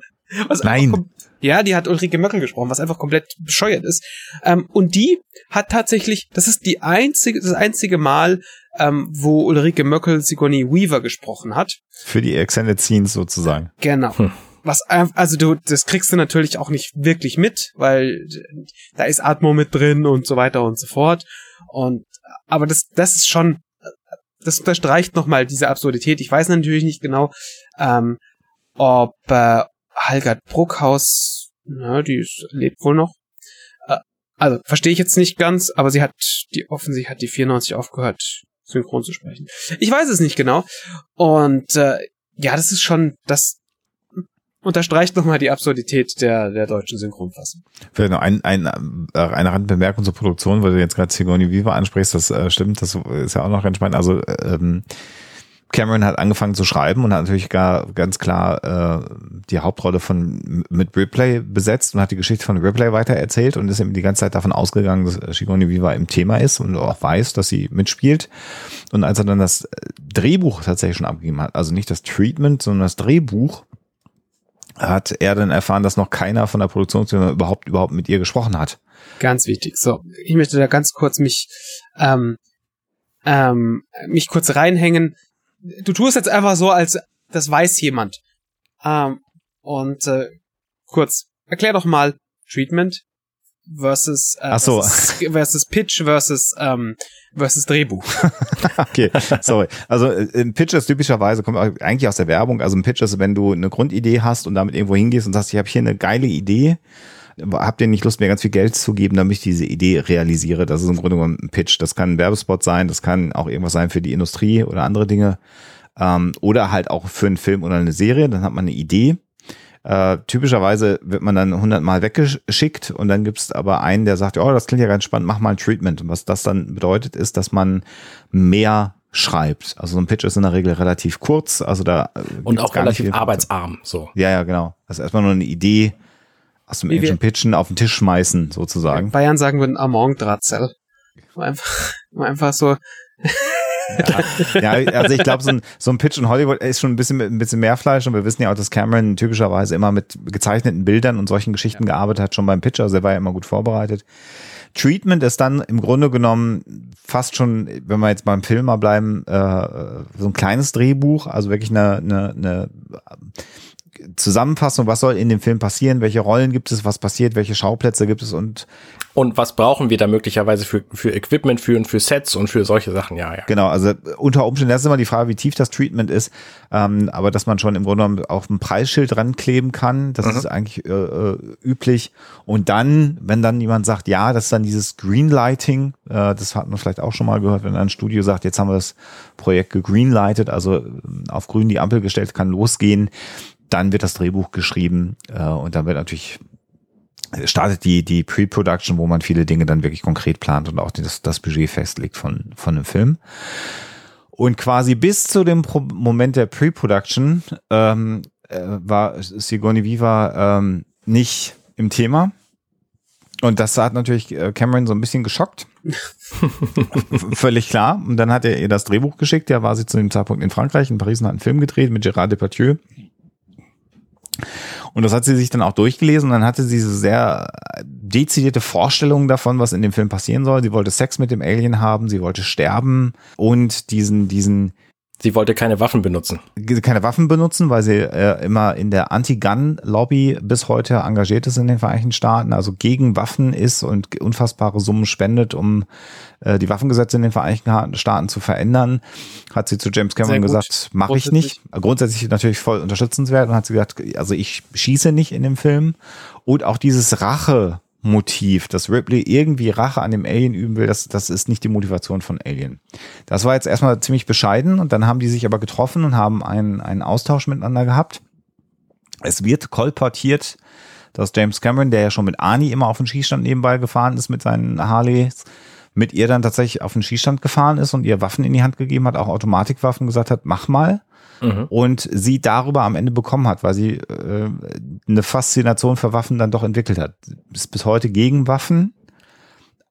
Nein. Ja, die hat Ulrike Möckel gesprochen, was einfach komplett bescheuert ist. Ähm, und die hat tatsächlich, das ist die einzige, das einzige Mal, ähm, wo Ulrike Möckel Sigourney Weaver gesprochen hat. Für die Extended Scenes sozusagen. Genau. Hm. Was, also du, das kriegst du natürlich auch nicht wirklich mit, weil da ist Atmo mit drin und so weiter und so fort. Und, aber das, das ist schon, das unterstreicht nochmal diese Absurdität. Ich weiß natürlich nicht genau, ähm, ob äh, Halgard Bruckhaus, na, die ist, lebt wohl noch. Äh, also verstehe ich jetzt nicht ganz, aber sie hat die offensichtlich hat die 94 aufgehört synchron zu sprechen. Ich weiß es nicht genau. Und äh, ja, das ist schon, das unterstreicht nochmal die Absurdität der, der deutschen Synchronfassung. Vielleicht noch ein, ein, äh, eine Randbemerkung zur Produktion, weil du jetzt gerade Sigourney Viva ansprichst, das äh, stimmt, das ist ja auch noch ganz spannend. Also ähm, Cameron hat angefangen zu schreiben und hat natürlich gar ganz klar äh, die Hauptrolle von mit Ripley besetzt und hat die Geschichte von Ripley weitererzählt und ist eben die ganze Zeit davon ausgegangen, dass Sigourney Viva im Thema ist und auch weiß, dass sie mitspielt. Und als er dann das Drehbuch tatsächlich schon abgegeben hat, also nicht das Treatment, sondern das Drehbuch, hat er dann erfahren, dass noch keiner von der Produktionsfirma überhaupt überhaupt mit ihr gesprochen hat. Ganz wichtig. So, ich möchte da ganz kurz mich ähm, ähm, mich kurz reinhängen du tust jetzt einfach so, als das weiß jemand. Ähm, und äh, kurz, erklär doch mal Treatment versus, äh, Ach so. versus, versus Pitch versus ähm, versus Drehbuch. *laughs* okay, sorry. Also äh, ein Pitch ist typischerweise kommt eigentlich aus der Werbung. Also ein Pitch ist, wenn du eine Grundidee hast und damit irgendwo hingehst und sagst, ich habe hier eine geile Idee habt ihr nicht Lust, mir ganz viel Geld zu geben, damit ich diese Idee realisiere? Das ist im Grunde genommen ein Pitch. Das kann ein Werbespot sein, das kann auch irgendwas sein für die Industrie oder andere Dinge. Ähm, oder halt auch für einen Film oder eine Serie, dann hat man eine Idee. Äh, typischerweise wird man dann hundertmal weggeschickt und dann gibt es aber einen, der sagt, oh, das klingt ja ganz spannend, mach mal ein Treatment. Und was das dann bedeutet, ist, dass man mehr schreibt. Also so ein Pitch ist in der Regel relativ kurz, also da äh, und auch relativ arbeitsarm. So. Ja, ja, genau. Ist erstmal nur eine Idee aus dem Englischen Pitchen auf den Tisch schmeißen, sozusagen. Bayern sagen würden Among-Drahtzel. Einfach, einfach so. ja, ja, also ich glaube, so ein, so ein Pitch in Hollywood ist schon ein bisschen, ein bisschen mehr Fleisch und wir wissen ja auch, dass Cameron typischerweise immer mit gezeichneten Bildern und solchen Geschichten ja. gearbeitet hat, schon beim Pitch, also er war ja immer gut vorbereitet. Treatment ist dann im Grunde genommen fast schon, wenn wir jetzt beim Film mal bleiben, äh, so ein kleines Drehbuch, also wirklich eine, eine, eine Zusammenfassung, was soll in dem Film passieren, welche Rollen gibt es, was passiert, welche Schauplätze gibt es? Und und was brauchen wir da möglicherweise für, für Equipment, für, für Sets und für solche Sachen, ja, ja. Genau, also unter Umständen, das ist immer die Frage, wie tief das Treatment ist, ähm, aber dass man schon im Grunde genommen auf ein Preisschild rankleben kann, das mhm. ist eigentlich äh, äh, üblich. Und dann, wenn dann jemand sagt, ja, das ist dann dieses Greenlighting, äh, das hat man vielleicht auch schon mal gehört, wenn ein Studio sagt, jetzt haben wir das Projekt gegreenlightet, also auf grün die Ampel gestellt, kann losgehen, dann wird das Drehbuch geschrieben äh, und dann wird natürlich startet die, die Pre-Production, wo man viele Dinge dann wirklich konkret plant und auch das, das Budget festlegt von, von einem Film. Und quasi bis zu dem Pro Moment der Pre-Production ähm, äh, war Sigourney Viva ähm, nicht im Thema. Und das hat natürlich äh, Cameron so ein bisschen geschockt. *laughs* Völlig klar. Und dann hat er ihr das Drehbuch geschickt. Ja, war sie zu dem Zeitpunkt in Frankreich, in Paris und hat einen Film gedreht mit Gérard Depardieu. Und das hat sie sich dann auch durchgelesen und dann hatte sie so sehr dezidierte Vorstellungen davon, was in dem Film passieren soll. Sie wollte Sex mit dem Alien haben, sie wollte sterben und diesen, diesen, Sie wollte keine Waffen benutzen. Keine Waffen benutzen, weil sie äh, immer in der Anti-Gun-Lobby bis heute engagiert ist in den Vereinigten Staaten, also gegen Waffen ist und unfassbare Summen spendet, um äh, die Waffengesetze in den Vereinigten Staaten zu verändern. Hat sie zu James Cameron gesagt, mache ich nicht. Grundsätzlich natürlich voll unterstützenswert und hat sie gesagt, also ich schieße nicht in dem Film. Und auch dieses Rache Motiv, dass Ripley irgendwie Rache an dem Alien üben will, das, das ist nicht die Motivation von Alien. Das war jetzt erstmal ziemlich bescheiden und dann haben die sich aber getroffen und haben einen, einen Austausch miteinander gehabt. Es wird kolportiert, dass James Cameron, der ja schon mit Ani immer auf den Schießstand nebenbei gefahren ist mit seinen Harleys, mit ihr dann tatsächlich auf den Schießstand gefahren ist und ihr Waffen in die Hand gegeben hat, auch Automatikwaffen gesagt hat, mach mal mhm. und sie darüber am Ende bekommen hat, weil sie äh, eine Faszination für Waffen dann doch entwickelt hat. Ist bis heute gegen Waffen,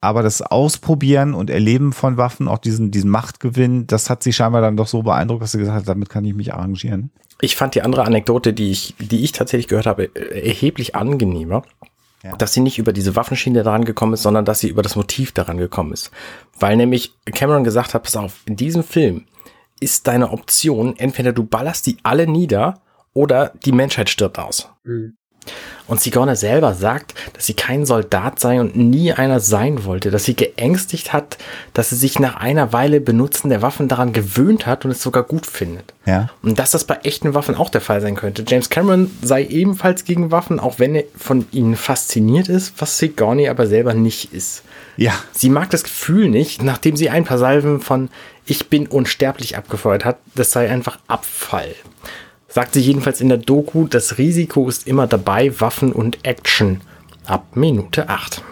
aber das Ausprobieren und Erleben von Waffen, auch diesen, diesen Machtgewinn, das hat sie scheinbar dann doch so beeindruckt, dass sie gesagt hat, damit kann ich mich arrangieren. Ich fand die andere Anekdote, die ich, die ich tatsächlich gehört habe, erheblich angenehmer. Ja. Dass sie nicht über diese Waffenschiene daran gekommen ist, sondern dass sie über das Motiv daran gekommen ist. Weil nämlich Cameron gesagt hat, pass auf, in diesem Film ist deine Option, entweder du ballerst die alle nieder oder die Menschheit stirbt aus. Mhm. Und Sigourney selber sagt, dass sie kein Soldat sei und nie einer sein wollte, dass sie geängstigt hat, dass sie sich nach einer Weile Benutzen der Waffen daran gewöhnt hat und es sogar gut findet. Ja. Und dass das bei echten Waffen auch der Fall sein könnte. James Cameron sei ebenfalls gegen Waffen, auch wenn er von ihnen fasziniert ist, was Sigourney aber selber nicht ist. Ja. Sie mag das Gefühl nicht, nachdem sie ein paar Salven von Ich bin unsterblich abgefeuert hat, das sei einfach Abfall. Sagt sie jedenfalls in der Doku, das Risiko ist immer dabei, Waffen und Action. Ab Minute 8.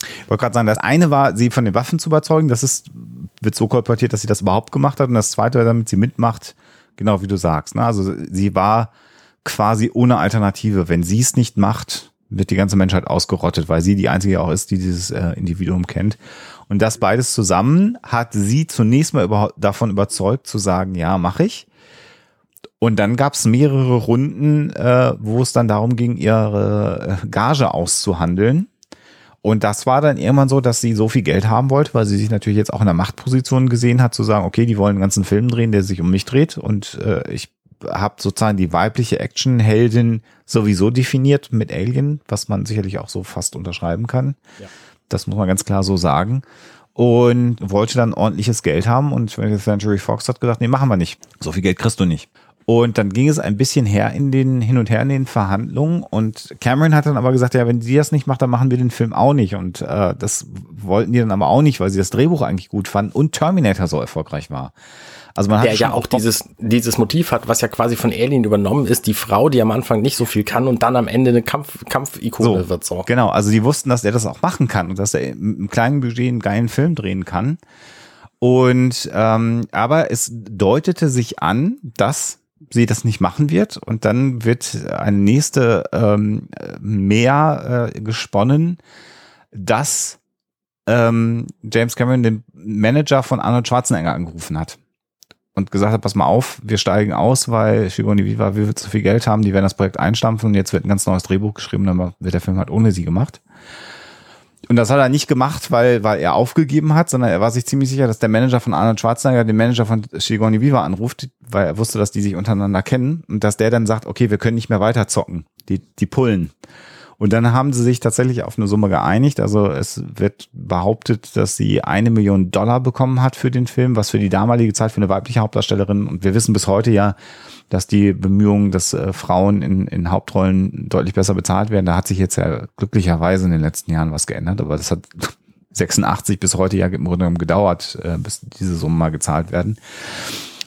Ich wollte gerade sagen, das eine war, sie von den Waffen zu überzeugen. Das ist, wird so kolportiert, dass sie das überhaupt gemacht hat. Und das zweite war, damit sie mitmacht, genau wie du sagst. Ne? Also sie war quasi ohne Alternative. Wenn sie es nicht macht, wird die ganze Menschheit ausgerottet, weil sie die einzige auch ist, die dieses äh, Individuum kennt. Und das beides zusammen hat sie zunächst mal über, davon überzeugt zu sagen, ja, mache ich. Und dann gab es mehrere Runden, äh, wo es dann darum ging, ihre äh, Gage auszuhandeln. Und das war dann irgendwann so, dass sie so viel Geld haben wollte, weil sie sich natürlich jetzt auch in der Machtposition gesehen hat, zu sagen, okay, die wollen einen ganzen Film drehen, der sich um mich dreht und äh, ich habe sozusagen die weibliche Actionheldin sowieso definiert mit Alien, was man sicherlich auch so fast unterschreiben kann. Ja. Das muss man ganz klar so sagen. Und wollte dann ordentliches Geld haben und 20th Century Fox hat gesagt, nee, machen wir nicht. So viel Geld kriegst du nicht. Und dann ging es ein bisschen her in den, hin und her in den Verhandlungen. Und Cameron hat dann aber gesagt, ja, wenn sie das nicht macht, dann machen wir den Film auch nicht. Und äh, das wollten die dann aber auch nicht, weil sie das Drehbuch eigentlich gut fanden und Terminator so erfolgreich war. Also man hat der ja auch dieses, dieses Motiv hat, was ja quasi von Alien übernommen ist, die Frau, die am Anfang nicht so viel kann und dann am Ende eine Kampf, Kampfikone so, wird. So. Genau, also die wussten, dass er das auch machen kann und dass er mit einem kleinen Budget einen geilen Film drehen kann. Und ähm, aber es deutete sich an, dass sie das nicht machen wird und dann wird eine nächste ähm, mehr äh, gesponnen, dass ähm, James Cameron den Manager von Arnold Schwarzenegger angerufen hat und gesagt hat, pass mal auf, wir steigen aus, weil Shigoni Viva will zu viel Geld haben, die werden das Projekt einstampfen und jetzt wird ein ganz neues Drehbuch geschrieben, dann wird der Film halt ohne sie gemacht. Und das hat er nicht gemacht, weil, weil er aufgegeben hat, sondern er war sich ziemlich sicher, dass der Manager von Arnold Schwarzenegger den Manager von Shigoni Viva anruft, weil er wusste, dass die sich untereinander kennen und dass der dann sagt, okay, wir können nicht mehr weiter zocken, die, die pullen. Und dann haben sie sich tatsächlich auf eine Summe geeinigt. Also es wird behauptet, dass sie eine Million Dollar bekommen hat für den Film, was für die damalige Zeit für eine weibliche Hauptdarstellerin. Und wir wissen bis heute ja, dass die Bemühungen, dass äh, Frauen in, in Hauptrollen deutlich besser bezahlt werden. Da hat sich jetzt ja glücklicherweise in den letzten Jahren was geändert. Aber das hat *laughs* 86 bis heute ja im Grunde genommen gedauert, äh, bis diese Summen mal gezahlt werden.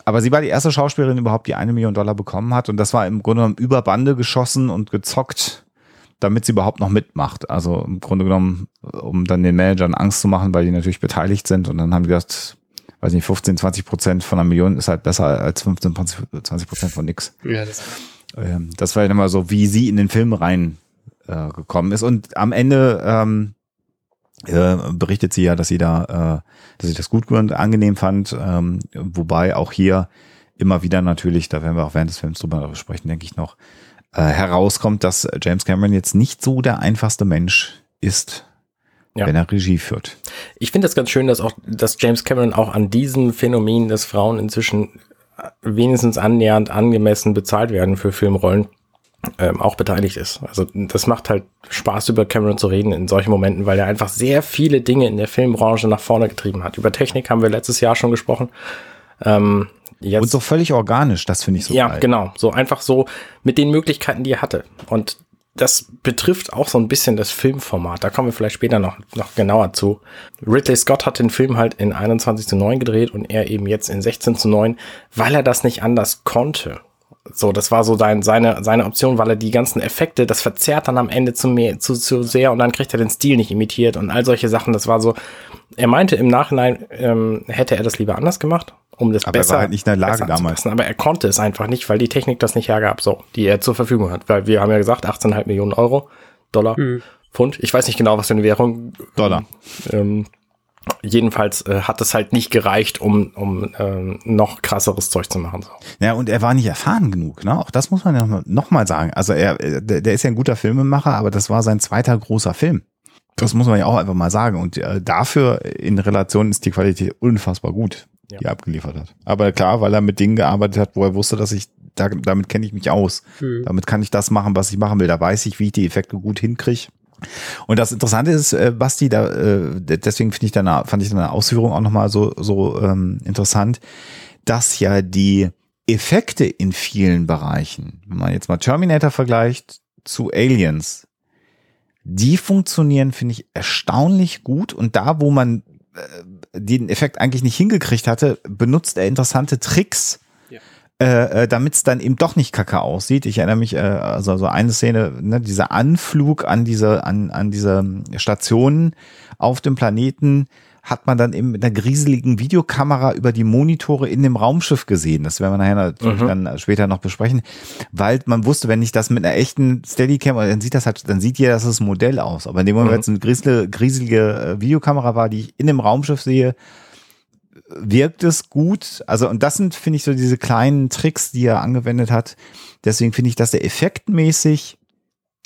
Aber sie war die erste Schauspielerin überhaupt, die eine Million Dollar bekommen hat. Und das war im Grunde genommen über Bande geschossen und gezockt damit sie überhaupt noch mitmacht. Also im Grunde genommen, um dann den Managern Angst zu machen, weil die natürlich beteiligt sind. Und dann haben die gesagt, weiß nicht, 15, 20 Prozent von einer Million ist halt besser als 15, 20 Prozent von nix. Ja, das, ähm, das war ja immer so, wie sie in den Film rein äh, gekommen ist. Und am Ende ähm, äh, berichtet sie ja, dass sie da, äh, dass sie das gut und angenehm fand. Ähm, wobei auch hier immer wieder natürlich, da werden wir auch während des Films drüber sprechen, denke ich noch, äh, herauskommt, dass James Cameron jetzt nicht so der einfachste Mensch ist, ja. wenn er Regie führt. Ich finde das ganz schön, dass auch, dass James Cameron auch an diesem Phänomen, dass Frauen inzwischen wenigstens annähernd angemessen bezahlt werden für Filmrollen, ähm, auch beteiligt ist. Also das macht halt Spaß, über Cameron zu reden in solchen Momenten, weil er einfach sehr viele Dinge in der Filmbranche nach vorne getrieben hat. Über Technik haben wir letztes Jahr schon gesprochen. Ähm, Jetzt, und so völlig organisch, das finde ich so Ja, geil. genau. So einfach so mit den Möglichkeiten, die er hatte. Und das betrifft auch so ein bisschen das Filmformat. Da kommen wir vielleicht später noch, noch genauer zu. Ridley Scott hat den Film halt in 21 zu 9 gedreht und er eben jetzt in 16 zu 9, weil er das nicht anders konnte. So, das war so sein, seine, seine Option, weil er die ganzen Effekte, das verzerrt dann am Ende zu, mehr, zu, zu sehr und dann kriegt er den Stil nicht imitiert und all solche Sachen. Das war so, er meinte im Nachhinein, ähm, hätte er das lieber anders gemacht um das aber besser. Er war halt nicht in der Lage damals. Aber er konnte es einfach nicht, weil die Technik das nicht hergab, so, die er zur Verfügung hat. Weil wir haben ja gesagt, 18,5 Millionen Euro, Dollar, mhm. Pfund. Ich weiß nicht genau, was für eine Währung. Dollar. Ähm, jedenfalls äh, hat es halt nicht gereicht, um, um ähm, noch krasseres Zeug zu machen. So. Ja, und er war nicht erfahren genug, ne? Auch das muss man ja noch mal sagen. Also er, der, der ist ja ein guter Filmemacher, aber das war sein zweiter großer Film. Das muss man ja auch einfach mal sagen. Und äh, dafür in Relation ist die Qualität unfassbar gut ja. die er abgeliefert hat. Aber klar, weil er mit Dingen gearbeitet hat, wo er wusste, dass ich, da, damit kenne ich mich aus. Mhm. Damit kann ich das machen, was ich machen will. Da weiß ich, wie ich die Effekte gut hinkriege. Und das Interessante ist, äh, Basti, da, äh, deswegen finde ich deine, fand ich deine Ausführung auch nochmal so, so ähm, interessant, dass ja die Effekte in vielen Bereichen, wenn man jetzt mal Terminator vergleicht zu Aliens, die funktionieren, finde ich, erstaunlich gut. Und da, wo man äh, den Effekt eigentlich nicht hingekriegt hatte, benutzt er interessante Tricks, ja. äh, äh damit es dann eben doch nicht kacke aussieht. Ich erinnere mich, äh, also so eine Szene, ne, dieser Anflug an diese, an, an diese Stationen auf dem Planeten, hat man dann eben mit einer grieseligen Videokamera über die Monitore in dem Raumschiff gesehen. Das werden wir nachher natürlich mhm. dann später noch besprechen, weil man wusste, wenn ich das mit einer echten Steadicam, dann sieht das halt, dann sieht jeder, dass ein Modell aus. Aber in dem Moment, mhm. wenn es eine grieselige, grieselige äh, Videokamera war, die ich in dem Raumschiff sehe, wirkt es gut. Also, und das sind, finde ich, so diese kleinen Tricks, die er angewendet hat. Deswegen finde ich, dass der effektmäßig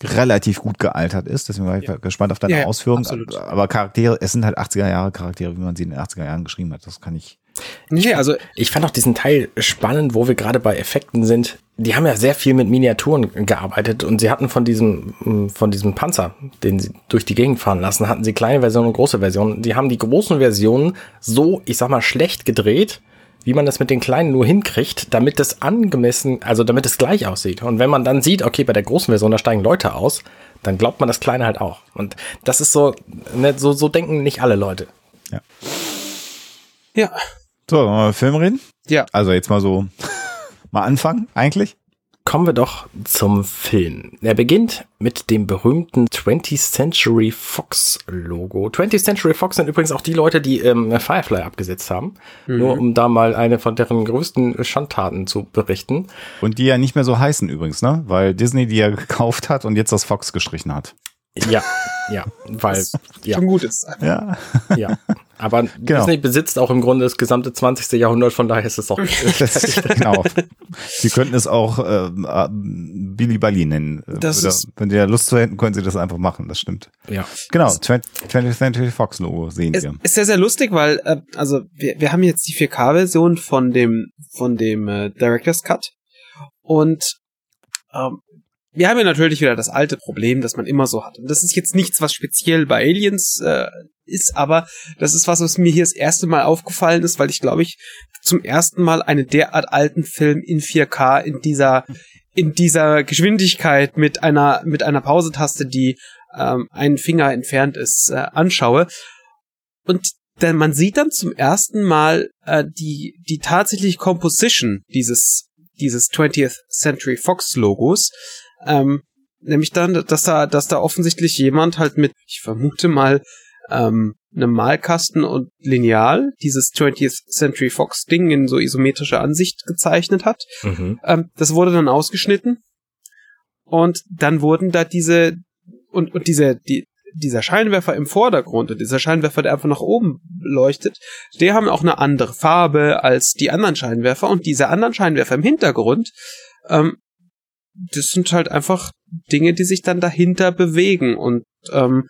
relativ gut gealtert ist. Deswegen war ich ja. gespannt auf deine ja, Ausführungen. Absolut. Aber Charaktere, es sind halt 80er Jahre Charaktere, wie man sie in den 80er Jahren geschrieben hat. Das kann ich. Nee, also ich fand auch diesen Teil spannend, wo wir gerade bei Effekten sind. Die haben ja sehr viel mit Miniaturen gearbeitet und sie hatten von diesem, von diesem Panzer, den sie durch die Gegend fahren lassen, hatten sie kleine Versionen und große Versionen. Die haben die großen Versionen so, ich sag mal, schlecht gedreht, wie man das mit den Kleinen nur hinkriegt, damit das angemessen, also damit es gleich aussieht. Und wenn man dann sieht, okay, bei der großen Version, da steigen Leute aus, dann glaubt man das Kleine halt auch. Und das ist so, ne, so, so denken nicht alle Leute. Ja. Ja. So, wollen wir über Film reden? Ja. Also jetzt mal so, *laughs* mal anfangen eigentlich. Kommen wir doch zum Film. Er beginnt mit dem berühmten 20th Century Fox Logo. 20th Century Fox sind übrigens auch die Leute, die ähm, Firefly abgesetzt haben. Mhm. Nur um da mal eine von deren größten Schandtaten zu berichten. Und die ja nicht mehr so heißen übrigens, ne? Weil Disney die ja gekauft hat und jetzt das Fox gestrichen hat. Ja, ja, weil, ja, Schon gut ist. Ja. ja. *laughs* Aber Genau. Disney besitzt auch im Grunde das gesamte 20. Jahrhundert, von daher ist es auch. *laughs* *laughs* Genau. Sie könnten es auch ähm, äh, Billy Bali nennen. Das Oder, ist- wenn Sie da Lust zu hätten, können Sie das einfach machen, das stimmt. ja. Genau, 20th 20th Century Fox Logo sehen Es wir. ist sehr, sehr lustig, weil, äh, also, wir, wir haben jetzt die 4K-Version von dem, von dem äh, Director's Cut. Und ähm, wir haben ja natürlich wieder das alte Problem, das man immer so hat. Und das ist jetzt nichts, was speziell bei Aliens äh, ist, aber das ist was, was mir hier das erste Mal aufgefallen ist, weil ich glaube ich zum ersten Mal einen derart alten Film in 4K in dieser in dieser Geschwindigkeit mit einer mit einer Pausetaste, die ähm, einen Finger entfernt ist, äh, anschaue. Und dann man sieht dann zum ersten Mal äh, die die tatsächliche Composition dieses dieses 20th Century Fox Logos, ähm, nämlich dann, dass da dass da offensichtlich jemand halt mit, ich vermute mal ähm, einem Malkasten und Lineal dieses 20th Century Fox Ding in so isometrischer Ansicht gezeichnet hat. Mhm. Ähm, das wurde dann ausgeschnitten und dann wurden da diese und und diese die dieser Scheinwerfer im Vordergrund und dieser Scheinwerfer, der einfach nach oben leuchtet, der haben auch eine andere Farbe als die anderen Scheinwerfer und diese anderen Scheinwerfer im Hintergrund, ähm, das sind halt einfach Dinge, die sich dann dahinter bewegen und ähm,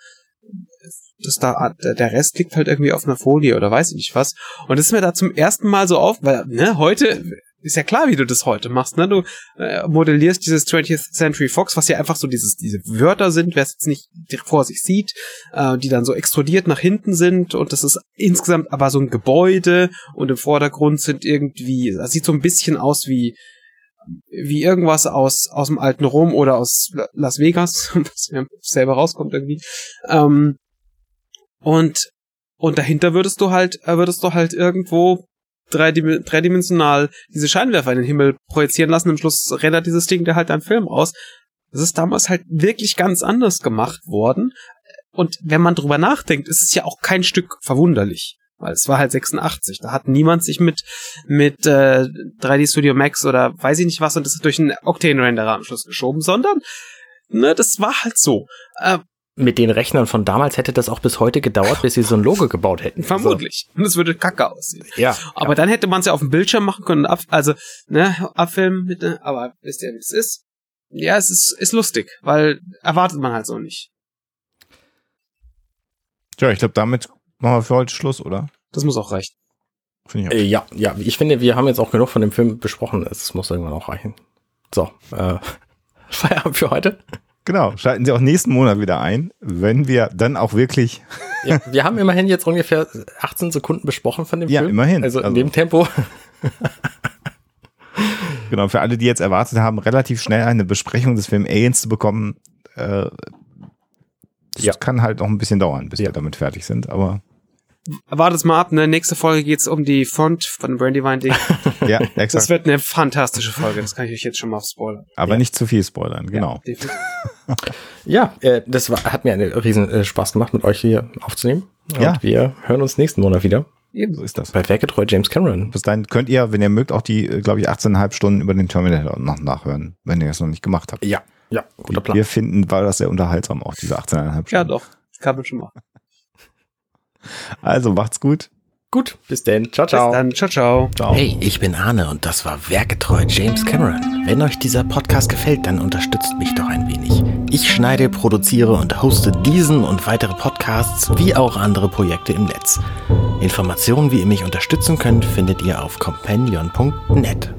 das da, der Rest liegt halt irgendwie auf einer Folie oder weiß ich nicht was. Und das ist mir da zum ersten Mal so auf, weil, ne, heute ist ja klar, wie du das heute machst, ne? Du äh, modellierst dieses 20th Century Fox, was ja einfach so dieses, diese Wörter sind, wer es jetzt nicht vor sich sieht, äh, die dann so extrudiert nach hinten sind und das ist insgesamt aber so ein Gebäude und im Vordergrund sind irgendwie, das sieht so ein bisschen aus wie wie irgendwas aus aus dem alten Rom oder aus Las Vegas, *laughs* was mir selber rauskommt irgendwie. Ähm, und und dahinter würdest du halt äh, würdest du halt irgendwo dreidim dreidimensional diese Scheinwerfer in den Himmel projizieren lassen. Am Schluss rendert dieses Ding da halt einen Film raus. Das ist damals halt wirklich ganz anders gemacht worden. Und wenn man drüber nachdenkt, ist es ja auch kein Stück verwunderlich. Weil es war halt 86. Da hat niemand sich mit, mit äh, 3D Studio Max oder weiß ich nicht was und das durch einen Octane-Renderer am Schluss geschoben, sondern ne, das war halt so. Äh, Mit den Rechnern von damals hätte das auch bis heute gedauert, bis sie so ein Logo gebaut hätten. vermutlich. Und es würde kacke aussehen. Ja. Aber dann hätte man es ja auf dem Bildschirm machen können, ab, also ne, abfilmen mit, ne, aber wisst ihr, wie es ist? Ja, es ist, ist lustig, weil erwartet man halt so nicht. Tja, ich glaube, damit machen wir für heute Schluss, oder? Das muss auch reichen. Finde ich auch. Äh, ja, ja, ich finde, wir haben jetzt auch genug von dem Film besprochen. Es muss irgendwann auch reichen. So, äh, *laughs* Feierabend für heute. Genau, schalten Sie auch nächsten Monat wieder ein, wenn wir dann auch wirklich, Ja, wir haben immerhin jetzt ungefähr 18 Sekunden besprochen von dem Ja, Film. immerhin. Also in Also- dem Tempo. *laughs* genau, für alle, die jetzt erwartet haben, relativ schnell eine Besprechung des Films Aliens zu bekommen, äh, das Ja. kann halt noch ein bisschen dauern, bis Ja. wir damit fertig sind, aber Wartet mal ab, ne? Nächste Folge geht's um die Font von Brandywine Ding. *laughs* ja, Das exakt. wird eine fantastische Folge, das kann ich euch jetzt schon mal spoilern. aber Ja. nicht zu viel spoilern, genau. *laughs* Ja, äh, das war, hat mir einen riesen äh, Spaß gemacht, mit euch hier aufzunehmen. Und Ja. wir hören uns nächsten Monat wieder. So ist das. Bei Werketreu James Cameron. Bis dahin könnt ihr, wenn ihr mögt, auch die, glaube ich, 18,5 Stunden über den Terminator noch nachhören, wenn ihr es noch nicht gemacht habt. Ja, ja, guter Plan. Wir finden, war das sehr unterhaltsam, auch diese 18,5 Stunden. Ja, doch. Das kann man schon machen. Also macht's gut. Gut, bis denn. Ciao, Bis ciao. dann. Ciao, ciao. Ciao. Hey, ich bin Arne und das war Werketreu James Cameron. Wenn euch dieser Podcast gefällt, dann unterstützt mich doch ein wenig. Ich schneide, produziere und hoste diesen und weitere Podcasts wie auch andere Projekte im Netz. Informationen, wie ihr mich unterstützen könnt, findet ihr auf companion.net.